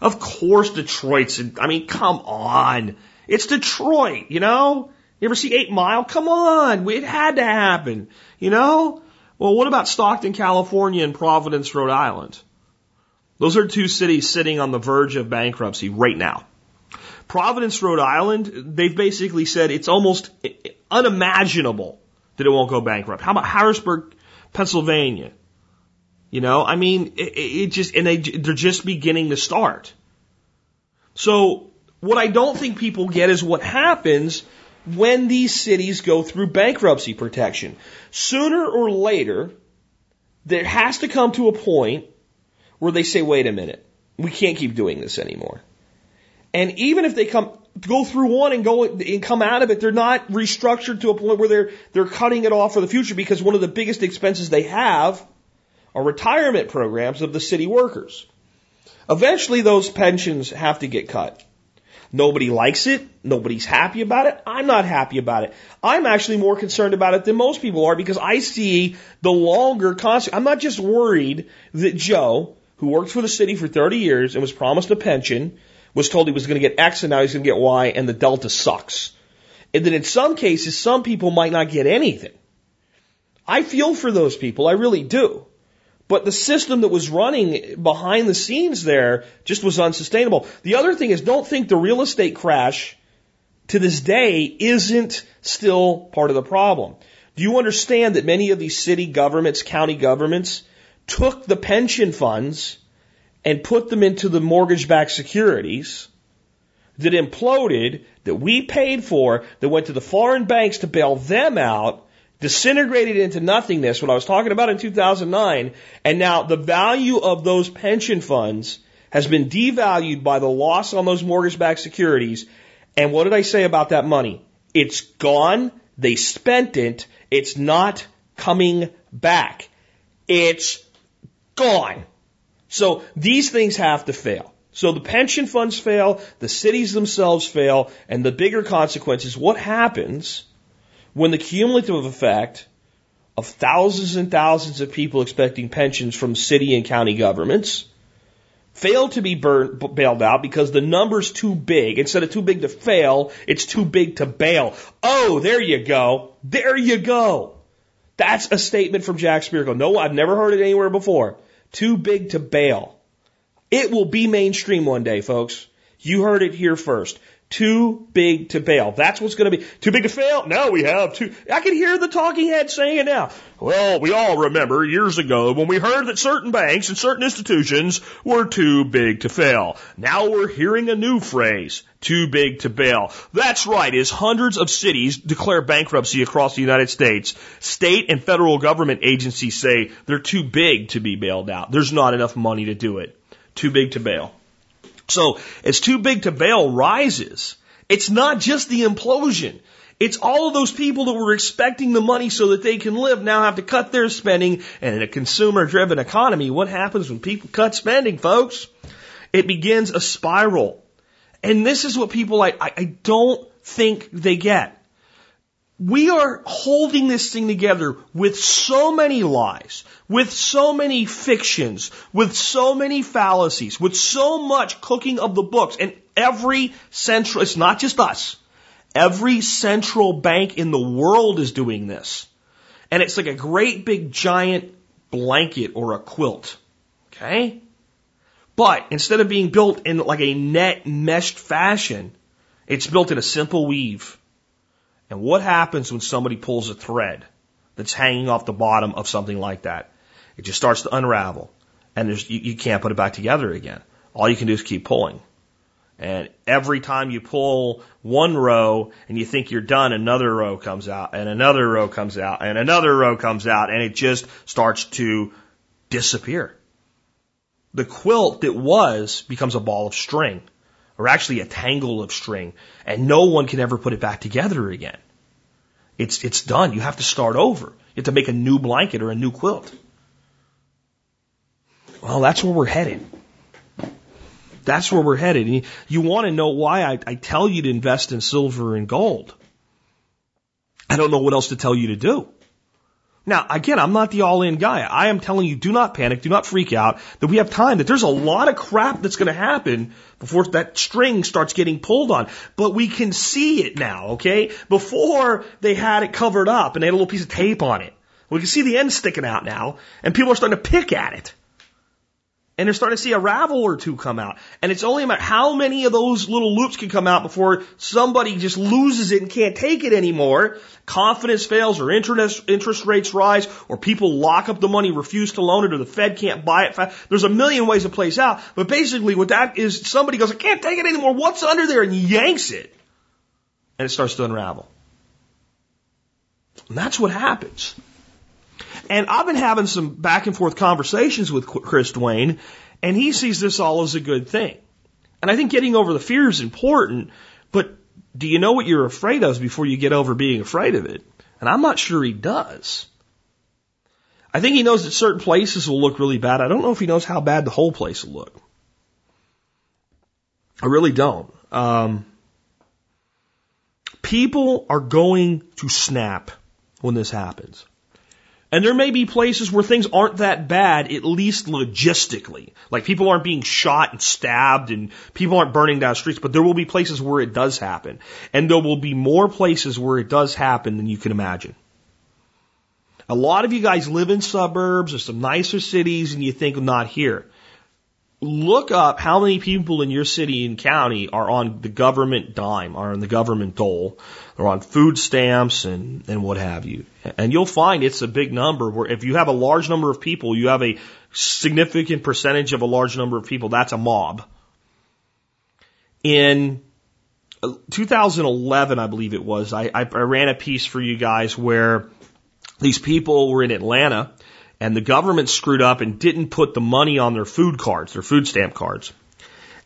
Of course Detroit's, I mean, come on. It's Detroit, you know? You ever see Eight Mile? Come on, it had to happen, you know? Well, what about Stockton, California and Providence, Rhode Island? Those are two cities sitting on the verge of bankruptcy right now. Providence, Rhode Island, they've basically said it's almost unimaginable that it won't go bankrupt. How about Harrisburg, Pennsylvania? You know, I mean, it, it just, and they, they're just beginning to start. So what I don't think people get is what happens when these cities go through bankruptcy protection. Sooner or later, there has to come to a point where they say, wait a minute, we can't keep doing this anymore. And even if they come, go through one and go and come out of it, they're not restructured to a point where they're, they're cutting it off for the future because one of the biggest expenses they have are retirement programs of the city workers. Eventually those pensions have to get cut. Nobody likes it. Nobody's happy about it. I'm not happy about it. I'm actually more concerned about it than most people are because I see the longer consequence. I'm not just worried that Joe, who worked for the city for 30 years and was promised a pension, was told he was going to get X and now he's going to get Y and the delta sucks. And then in some cases, some people might not get anything. I feel for those people. I really do. But the system that was running behind the scenes there just was unsustainable. The other thing is don't think the real estate crash to this day isn't still part of the problem. Do you understand that many of these city governments, county governments, took the pension funds and put them into the mortgage backed securities that imploded, that we paid for, that went to the foreign banks to bail them out, disintegrated into nothingness, what I was talking about in 2009, and now the value of those pension funds has been devalued by the loss on those mortgage backed securities. And what did I say about that money? It's gone. They spent it. It's not coming back. It's Gone. So these things have to fail. So the pension funds fail, the cities themselves fail, and the bigger consequence is what happens when the cumulative effect of thousands and thousands of people expecting pensions from city and county governments fail to be bailed out because the number's too big. Instead of too big to fail, it's too big to bail. Oh, there you go. There you go. That's a statement from Jack Spirko. No, I've never heard it anywhere before. Too big to bail. It will be mainstream one day, folks. You heard it here first. Too big to bail. That's what's going to be. Too big to fail? No, we have too. I can hear the talking head saying it now. Well, we all remember years ago when we heard that certain banks and certain institutions were too big to fail. Now we're hearing a new phrase. Too big to bail. That's right, as hundreds of cities declare bankruptcy across the United States, state and federal government agencies say they're too big to be bailed out. There's not enough money to do it. Too big to bail. So as too big to bail rises, it's not just the implosion. It's all of those people that were expecting the money so that they can live now have to cut their spending. And in a consumer driven economy, what happens when people cut spending, folks? It begins a spiral. And this is what people I, I, I don't think they get. We are holding this thing together with so many lies, with so many fictions, with so many fallacies, with so much cooking of the books. And every central, it's not just us, every central bank in the world is doing this. And it's like a great big giant blanket or a quilt. Okay? But instead of being built in like a net meshed fashion, it's built in a simple weave. And what happens when somebody pulls a thread that's hanging off the bottom of something like that? It just starts to unravel and you, you can't put it back together again. All you can do is keep pulling. And every time you pull one row and you think you're done, another row comes out and another row comes out and another row comes out and it just starts to disappear. The quilt that was becomes a ball of string or actually a tangle of string and no one can ever put it back together again. It's, it's done. You have to start over. You have to make a new blanket or a new quilt. Well, that's where we're headed. That's where we're headed. And you, you want to know why I, I tell you to invest in silver and gold. I don't know what else to tell you to do. Now, again, I'm not the all-in guy. I am telling you, do not panic, do not freak out, that we have time, that there's a lot of crap that's going to happen before that string starts getting pulled on. But we can see it now, okay? Before they had it covered up and they had a little piece of tape on it. We can see the end sticking out now, and people are starting to pick at it. And they're starting to see a ravel or two come out. And it's only about how many of those little loops can come out before somebody just loses it and can't take it anymore. Confidence fails or interest, interest rates rise or people lock up the money, refuse to loan it or the Fed can't buy it. There's a million ways it plays out. But basically what that is somebody goes, I can't take it anymore. What's under there? And yanks it. And it starts to unravel. And that's what happens. And I've been having some back and forth conversations with Chris Duane, and he sees this all as a good thing. And I think getting over the fear is important, but do you know what you're afraid of before you get over being afraid of it? And I'm not sure he does. I think he knows that certain places will look really bad. I don't know if he knows how bad the whole place will look. I really don't. Um, people are going to snap when this happens. And there may be places where things aren't that bad, at least logistically. Like people aren't being shot and stabbed and people aren't burning down streets, but there will be places where it does happen. And there will be more places where it does happen than you can imagine. A lot of you guys live in suburbs or some nicer cities and you think not here look up how many people in your city and county are on the government dime, are on the government dole, or on food stamps and, and what have you. And you'll find it's a big number where if you have a large number of people, you have a significant percentage of a large number of people, that's a mob. In uh, 2011, I believe it was, I, I ran a piece for you guys where these people were in Atlanta and the government screwed up and didn't put the money on their food cards, their food stamp cards.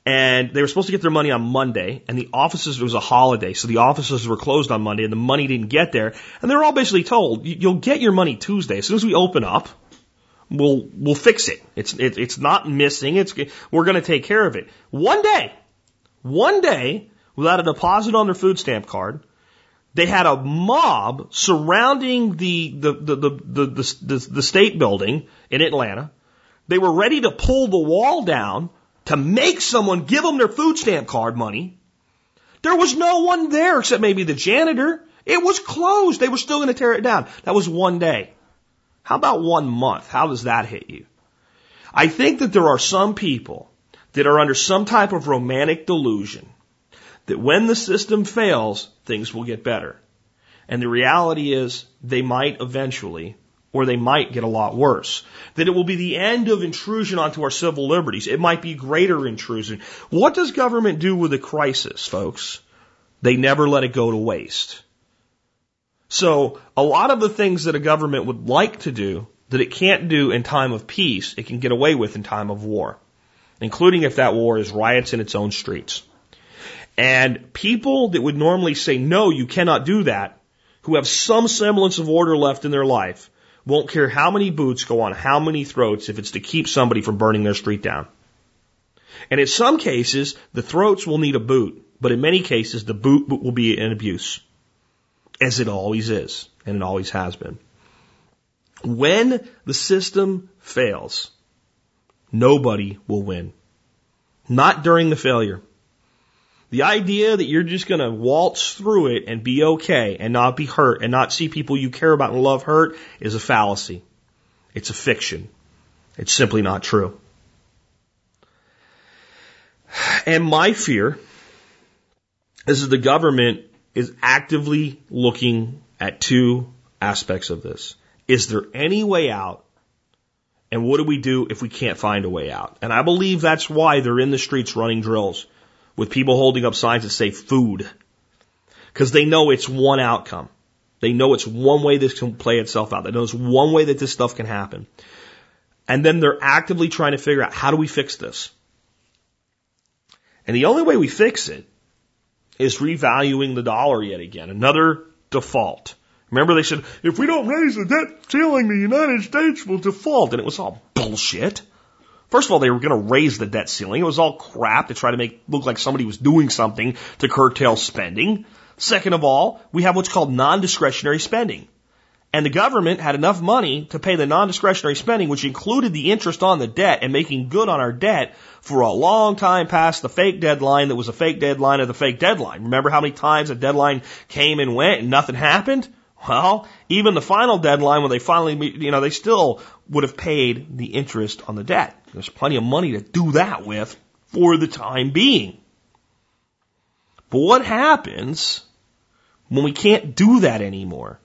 And they were supposed to get their money on Monday, and the offices, it was a holiday, so the offices were closed on Monday, and the money didn't get there. And they were all basically told, you'll get your money Tuesday. As soon as we open up, we'll, we'll fix it. It's, it, it's not missing. It's, we're going to take care of it. One day, one day, without a deposit on their food stamp card, they had a mob surrounding the, the, the, the, the, the, the state building in Atlanta. They were ready to pull the wall down to make someone give them their food stamp card money. There was no one there except maybe the janitor. It was closed. They were still going to tear it down. That was one day. How about one month? How does that hit you? I think that there are some people that are under some type of romantic delusion that when the system fails, things will get better. And the reality is they might eventually, or they might get a lot worse. That it will be the end of intrusion onto our civil liberties. It might be greater intrusion. What does government do with a crisis, folks? They never let it go to waste. So a lot of the things that a government would like to do that it can't do in time of peace, it can get away with in time of war, including if that war is riots in its own streets. And people that would normally say, no, you cannot do that, who have some semblance of order left in their life, won't care how many boots go on how many throats if it's to keep somebody from burning their street down. And in some cases, the throats will need a boot, but in many cases, the boot will be an abuse. as it always is, and it always has been. When the system fails, nobody will win. Not during the failure. The idea that you're just going to waltz through it and be okay and not be hurt and not see people you care about and love hurt is a fallacy. It's a fiction. It's simply not true. And my fear is that the government is actively looking at two aspects of this. Is there any way out? And what do we do if we can't find a way out? And I believe that's why they're in the streets running drills with people holding up signs that say food. Because they know it's one outcome. They know it's one way this can play itself out. They know it's one way that this stuff can happen. And then they're actively trying to figure out how do we fix this? And the only way we fix it is revaluing the dollar yet again. Another default. Remember they said, if we don't raise the debt ceiling, the United States will default. And it was all bullshit. First of all, they were going to raise the debt ceiling. It was all crap to try to make look like somebody was doing something to curtail spending. Second of all, we have what's called non-discretionary spending. And the government had enough money to pay the non-discretionary spending, which included the interest on the debt and making good on our debt for a long time past the fake deadline that was a fake deadline of the fake deadline. Remember how many times a deadline came and went and nothing happened? Well, even the final deadline when they finally, you know, they still would have paid the interest on the debt. There's plenty of money to do that with for the time being. But what happens when we can't do that anymore?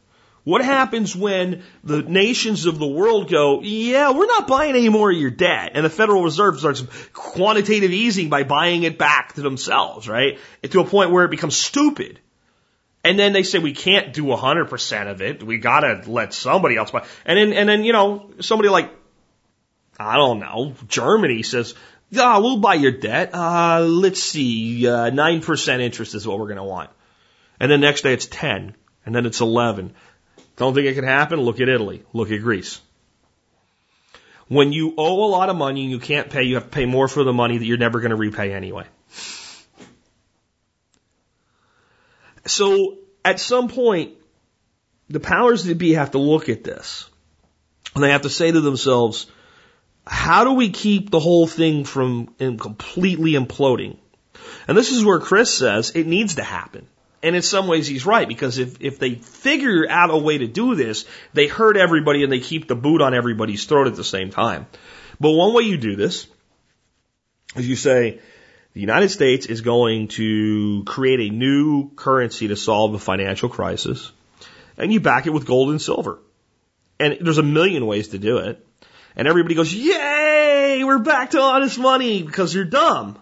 What happens when the nations of the world go, yeah, we're not buying any more of your debt, and the Federal Reserve starts quantitative easing by buying it back to themselves, right? To a point where it becomes stupid. And then they say we can't do 100% of it. We gotta let somebody else buy. And then, and then, you know, somebody like, I don't know, Germany says, yeah, we'll buy your debt. Uh, let's see, uh, 9% interest is what we're gonna want. And then next day it's 10. And then it's 11. Don't think it can happen? Look at Italy. Look at Greece. When you owe a lot of money and you can't pay, you have to pay more for the money that you're never going to repay anyway. So at some point, the powers that be have to look at this. And they have to say to themselves, how do we keep the whole thing from completely imploding? And this is where Chris says it needs to happen. And in some ways he's right because if, if they figure out a way to do this, they hurt everybody and they keep the boot on everybody's throat at the same time. But one way you do this is you say, the United States is going to create a new currency to solve the financial crisis, and you back it with gold and silver. And there's a million ways to do it. And everybody goes, yay, we're back to honest money because you're dumb.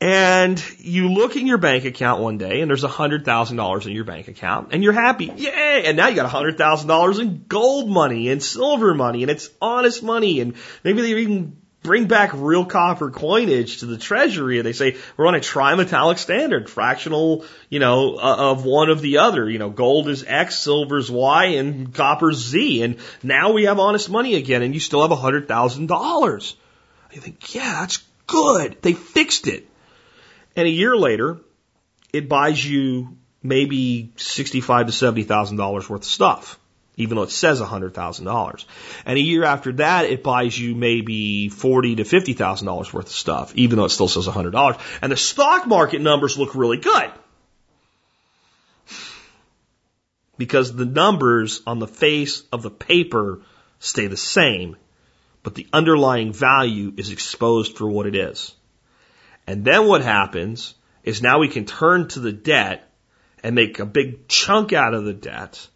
And you look in your bank account one day and there's a hundred thousand dollars in your bank account and you're happy. Yay! And now you got a hundred thousand dollars in gold money and silver money and it's honest money and maybe they even bring back real copper coinage to the treasury and they say we're on a trimetallic standard, fractional, you know, uh, of one of the other. You know, gold is X, silver's Y, and copper's Z. And now we have honest money again and you still have a hundred thousand dollars. You think, yeah, that's good. They fixed it. And a year later, it buys you maybe sixty-five to seventy thousand dollars worth of stuff, even though it says a hundred thousand dollars. And a year after that, it buys you maybe forty to fifty thousand dollars worth of stuff, even though it still says a hundred dollars. And the stock market numbers look really good. Because the numbers on the face of the paper stay the same, but the underlying value is exposed for what it is. And then what happens is now we can turn to the debt and make a big chunk out of the debt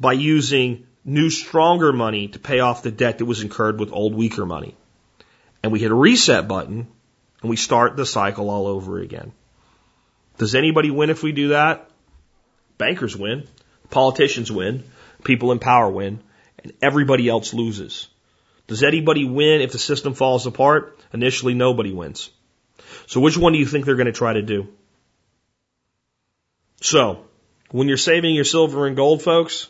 by using new, stronger money to pay off the debt that was incurred with old, weaker money. And we hit a reset button and we start the cycle all over again. Does anybody win if we do that? Bankers win, politicians win, people in power win, and everybody else loses. Does anybody win if the system falls apart? Initially, nobody wins. So which one do you think they're going to try to do? So, when you're saving your silver and gold, folks,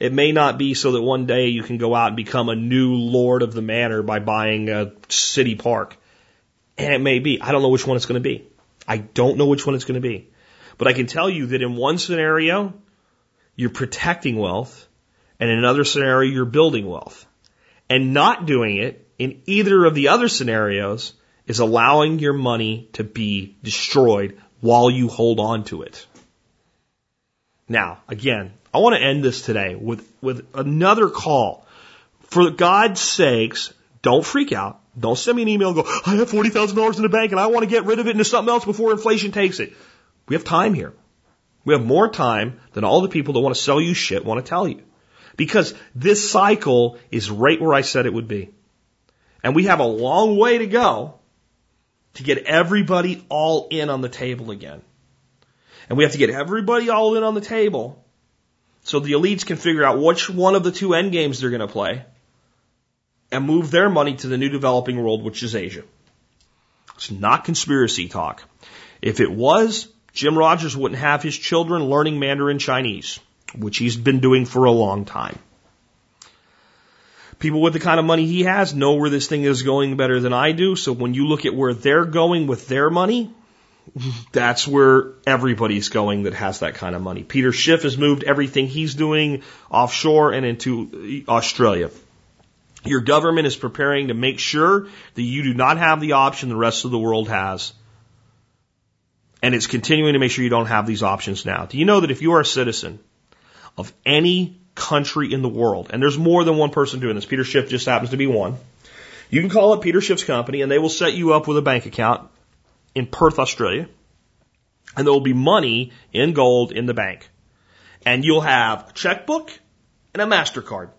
it may not be so that one day you can go out and become a new lord of the manor by buying a city park. And it may be. I don't know which one it's going to be. I don't know which one it's going to be. But I can tell you that in one scenario, you're protecting wealth, and in another scenario, you're building wealth. And not doing it in either of the other scenarios is allowing your money to be destroyed while you hold on to it. Now, again, I want to end this today with, with another call. For God's sakes, don't freak out. Don't send me an email and go, I have $40,000 in the bank and I want to get rid of it into something else before inflation takes it. We have time here. We have more time than all the people that want to sell you shit want to tell you. Because this cycle is right where I said it would be. And we have a long way to go to get everybody all in on the table again. And we have to get everybody all in on the table so the elites can figure out which one of the two end games they're going to play and move their money to the new developing world, which is Asia. It's not conspiracy talk. If it was, Jim Rogers wouldn't have his children learning Mandarin Chinese, which he's been doing for a long time. People with the kind of money he has know where this thing is going better than I do. So when you look at where they're going with their money, that's where everybody's going that has that kind of money. Peter Schiff has moved everything he's doing offshore and into Australia. Your government is preparing to make sure that you do not have the option the rest of the world has. And it's continuing to make sure you don't have these options now. Do you know that if you are a citizen of any country in the world, and there's more than one person doing this, Peter Schiff just happens to be one, you can call up Peter Schiff's company and they will set you up with a bank account in Perth, Australia, and there will be money in gold in the bank. And you'll have a checkbook and a MasterCard.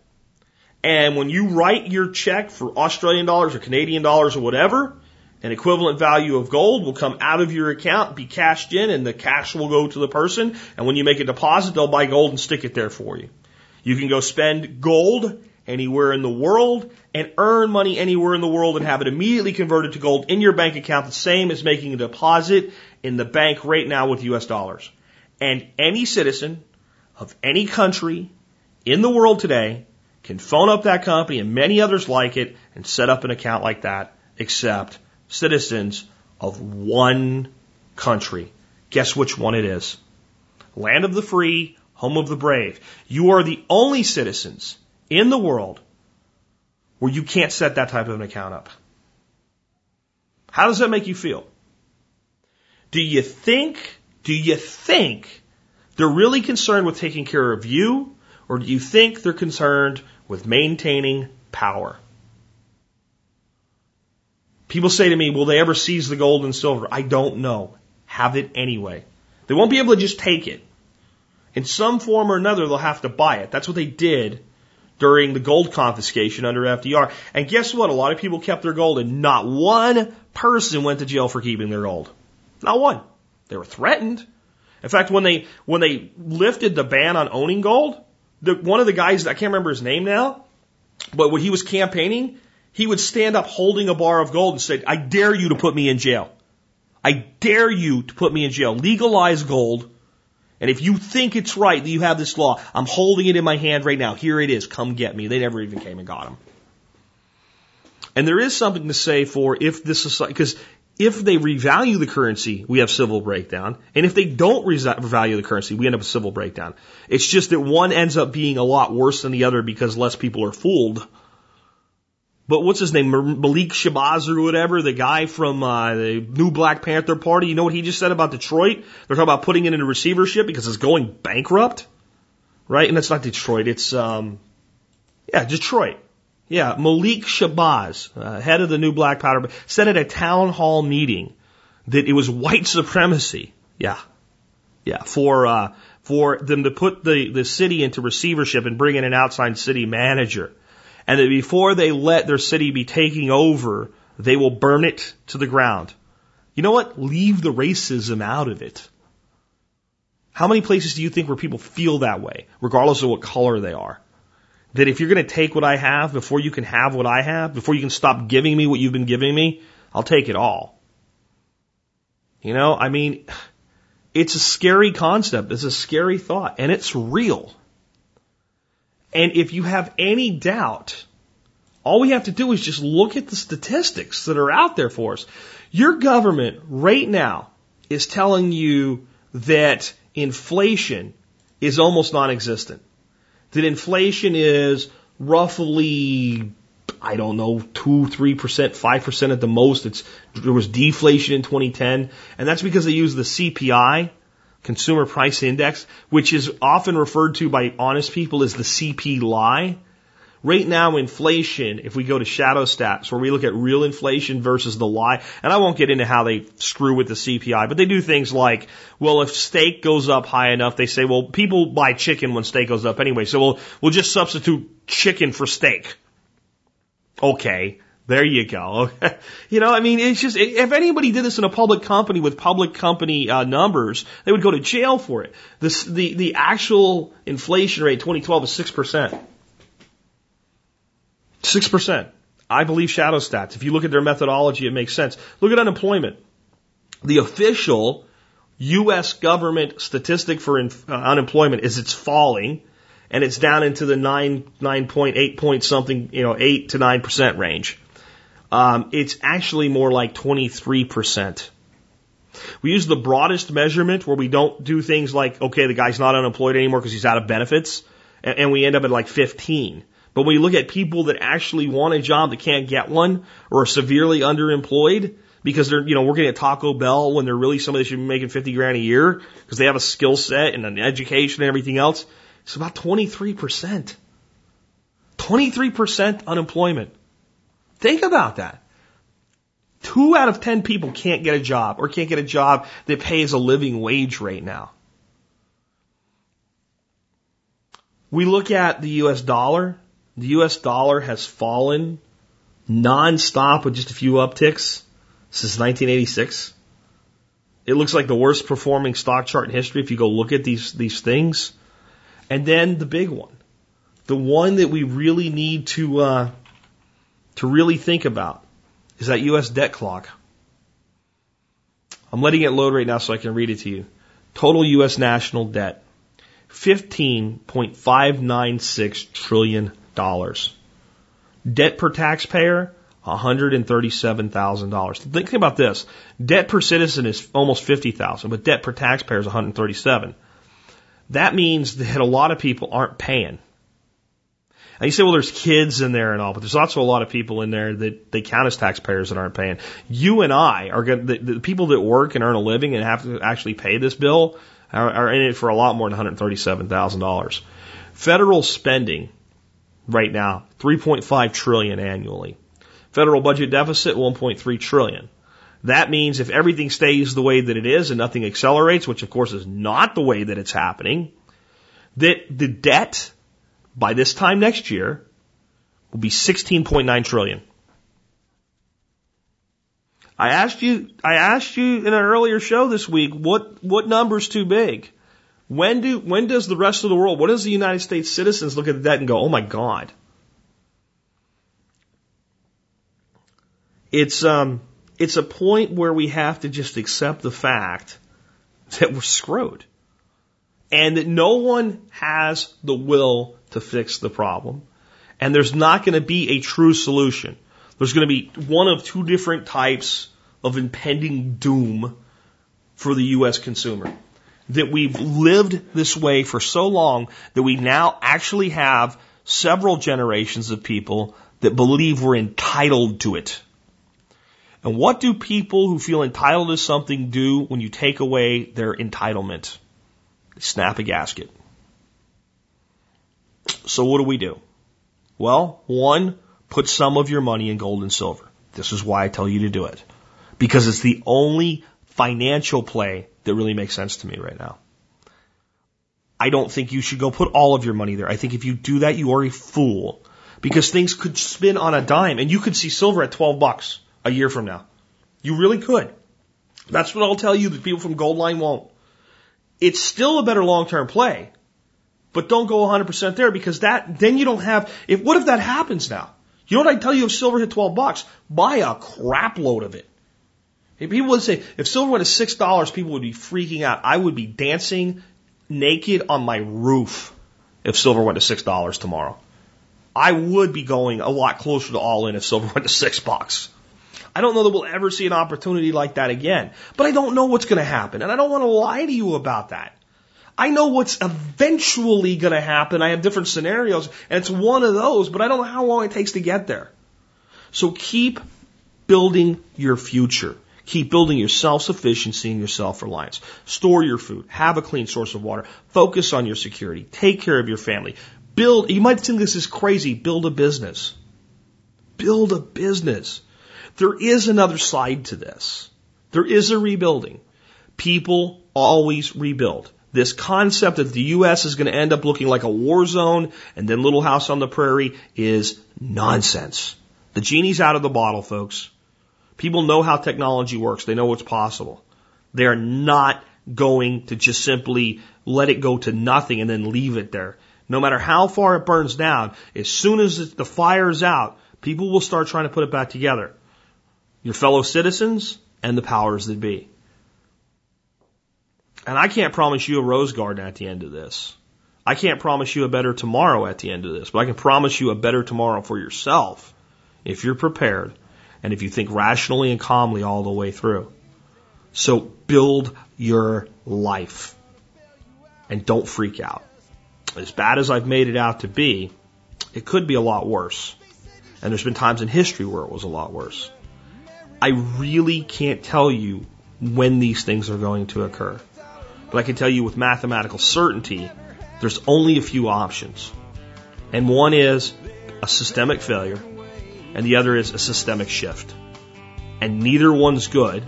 And when you write your check for Australian dollars or Canadian dollars or whatever, an equivalent value of gold will come out of your account, be cashed in, and the cash will go to the person. And when you make a deposit, they'll buy gold and stick it there for you. You can go spend gold anywhere in the world and earn money anywhere in the world and have it immediately converted to gold in your bank account, the same as making a deposit in the bank right now with US dollars. And any citizen of any country in the world today can phone up that company and many others like it and set up an account like that, except citizens of one country. Guess which one it is? Land of the free, home of the brave. You are the only citizens in the world where you can't set that type of an account up. How does that make you feel? Do you think, do you think they're really concerned with taking care of you or do you think they're concerned with maintaining power? People say to me, will they ever seize the gold and silver? I don't know. Have it anyway. They won't be able to just take it. In some form or another, they'll have to buy it. That's what they did during the gold confiscation under FDR. And guess what? A lot of people kept their gold and not one person went to jail for keeping their gold. Not one. They were threatened. In fact, when they, when they lifted the ban on owning gold, the, one of the guys, I can't remember his name now, but when he was campaigning, he would stand up holding a bar of gold and say, I dare you to put me in jail. I dare you to put me in jail. Legalize gold. And if you think it's right that you have this law, I'm holding it in my hand right now. Here it is. Come get me. They never even came and got him. And there is something to say for if this is, because if they revalue the currency, we have civil breakdown. And if they don't revalue the currency, we end up with civil breakdown. It's just that one ends up being a lot worse than the other because less people are fooled. But what's his name? Malik Shabazz or whatever, the guy from uh, the new Black Panther Party. You know what he just said about Detroit? They're talking about putting it into receivership because it's going bankrupt, right? And that's not Detroit. It's um, yeah, Detroit. Yeah, Malik Shabazz, uh, head of the new Black Powder, said at a town hall meeting that it was white supremacy. Yeah, yeah, for uh, for them to put the the city into receivership and bring in an outside city manager, and that before they let their city be taking over, they will burn it to the ground. You know what? Leave the racism out of it. How many places do you think where people feel that way, regardless of what color they are? that if you're going to take what I have before you can have what I have, before you can stop giving me what you've been giving me, I'll take it all. You know, I mean, it's a scary concept. It's a scary thought and it's real. And if you have any doubt, all we have to do is just look at the statistics that are out there for us. Your government right now is telling you that inflation is almost non-existent. That inflation is roughly, I don't know, two, three percent, five percent at the most. It's there was deflation in 2010, and that's because they use the CPI, Consumer Price Index, which is often referred to by honest people as the CP lie. Right now, inflation, if we go to shadow stats, where we look at real inflation versus the lie, and I won't get into how they screw with the CPI, but they do things like, well, if steak goes up high enough, they say, well, people buy chicken when steak goes up anyway, so we'll, we'll just substitute chicken for steak. Okay. There you go. you know, I mean, it's just, if anybody did this in a public company with public company uh, numbers, they would go to jail for it. The, the actual inflation rate 2012 is 6%. 6%. I believe shadow stats. If you look at their methodology, it makes sense. Look at unemployment. The official U.S. government statistic for in, uh, unemployment is it's falling and it's down into the 9, 9.8 point something, you know, 8 to 9% range. Um, it's actually more like 23%. We use the broadest measurement where we don't do things like, okay, the guy's not unemployed anymore because he's out of benefits, and, and we end up at like 15. But when you look at people that actually want a job that can't get one or are severely underemployed because they're, you know, working at Taco Bell when they're really somebody that should be making 50 grand a year because they have a skill set and an education and everything else, it's about 23%. 23% unemployment. Think about that. Two out of 10 people can't get a job or can't get a job that pays a living wage right now. We look at the US dollar the US dollar has fallen nonstop with just a few upticks since 1986. It looks like the worst performing stock chart in history if you go look at these, these things. And then the big one, the one that we really need to, uh, to really think about is that US debt clock. I'm letting it load right now so I can read it to you. Total US national debt, 15.596 trillion dollars. Debt per taxpayer, $137,000. Think about this. Debt per citizen is almost 50,000, but debt per taxpayer is 137. That means that a lot of people aren't paying. You say, well, there's kids in there and all, but there's also a lot of people in there that they count as taxpayers that aren't paying. You and I are going the, the people that work and earn a living and have to actually pay this bill are, are in it for a lot more than $137,000. Federal spending right now, 3.5 trillion annually. Federal budget deficit, 1.3 trillion. That means if everything stays the way that it is and nothing accelerates, which of course is not the way that it's happening, that the debt by this time next year will be 16.9 trillion. I asked you, I asked you in an earlier show this week, what, what number's too big? When do when does the rest of the world, what does the United States citizens look at that and go, "Oh my God"? It's um it's a point where we have to just accept the fact that we're screwed. And that no one has the will to fix the problem. And there's not going to be a true solution. There's going to be one of two different types of impending doom for the U.S. consumer that we've lived this way for so long that we now actually have several generations of people that believe we're entitled to it. And what do people who feel entitled to something do when you take away their entitlement? Snap a gasket. So what do we do? Well, one, put some of your money in gold and silver. This is why I tell you to do it. Because it's the only financial play that really makes sense to me right now. I don't think you should go put all of your money there. I think if you do that, you are a fool because things could spin on a dime and you could see silver at 12 bucks a year from now. You really could. That's what I'll tell you that people from Goldline won't. It's still a better long-term play, but don't go 100% there because that, then you don't have, if, what if that happens now? You know what I tell you if silver hit 12 bucks? Buy a crap load of it. People would say, if silver went to six dollars, people would be freaking out. I would be dancing naked on my roof if silver went to six dollars tomorrow. I would be going a lot closer to all in if silver went to six bucks. I don't know that we'll ever see an opportunity like that again, but I don't know what's going to happen, and I don't want to lie to you about that. I know what's eventually going to happen. I have different scenarios, and it's one of those, but I don't know how long it takes to get there. So keep building your future. Keep building your self-sufficiency and your self-reliance. Store your food. Have a clean source of water. Focus on your security. Take care of your family. Build, you might think this is crazy. Build a business. Build a business. There is another side to this. There is a rebuilding. People always rebuild. This concept that the U.S. is going to end up looking like a war zone and then Little House on the Prairie is nonsense. The genie's out of the bottle, folks. People know how technology works. They know what's possible. They are not going to just simply let it go to nothing and then leave it there. No matter how far it burns down, as soon as the fire's out, people will start trying to put it back together. Your fellow citizens and the powers that be. And I can't promise you a rose garden at the end of this. I can't promise you a better tomorrow at the end of this, but I can promise you a better tomorrow for yourself if you're prepared and if you think rationally and calmly all the way through. So build your life and don't freak out. As bad as I've made it out to be, it could be a lot worse. And there's been times in history where it was a lot worse. I really can't tell you when these things are going to occur. But I can tell you with mathematical certainty, there's only a few options. And one is a systemic failure, and the other is a systemic shift. And neither one's good.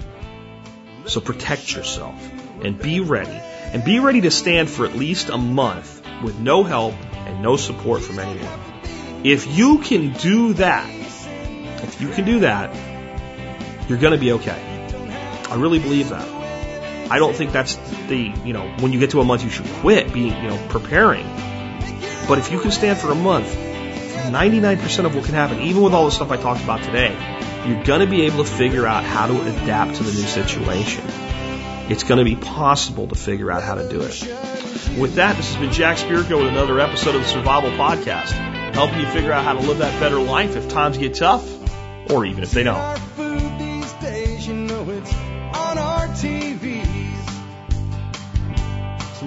So protect yourself and be ready. And be ready to stand for at least a month with no help and no support from anyone. If you can do that, if you can do that, you're going to be okay. I really believe that. I don't think that's the, you know, when you get to a month, you should quit being, you know, preparing. But if you can stand for a month, 99% of what can happen, even with all the stuff I talked about today, you're going to be able to figure out how to adapt to the new situation. It's going to be possible to figure out how to do it. With that, this has been Jack Spirko with another episode of the Survival Podcast, helping you figure out how to live that better life if times get tough, or even if they don't.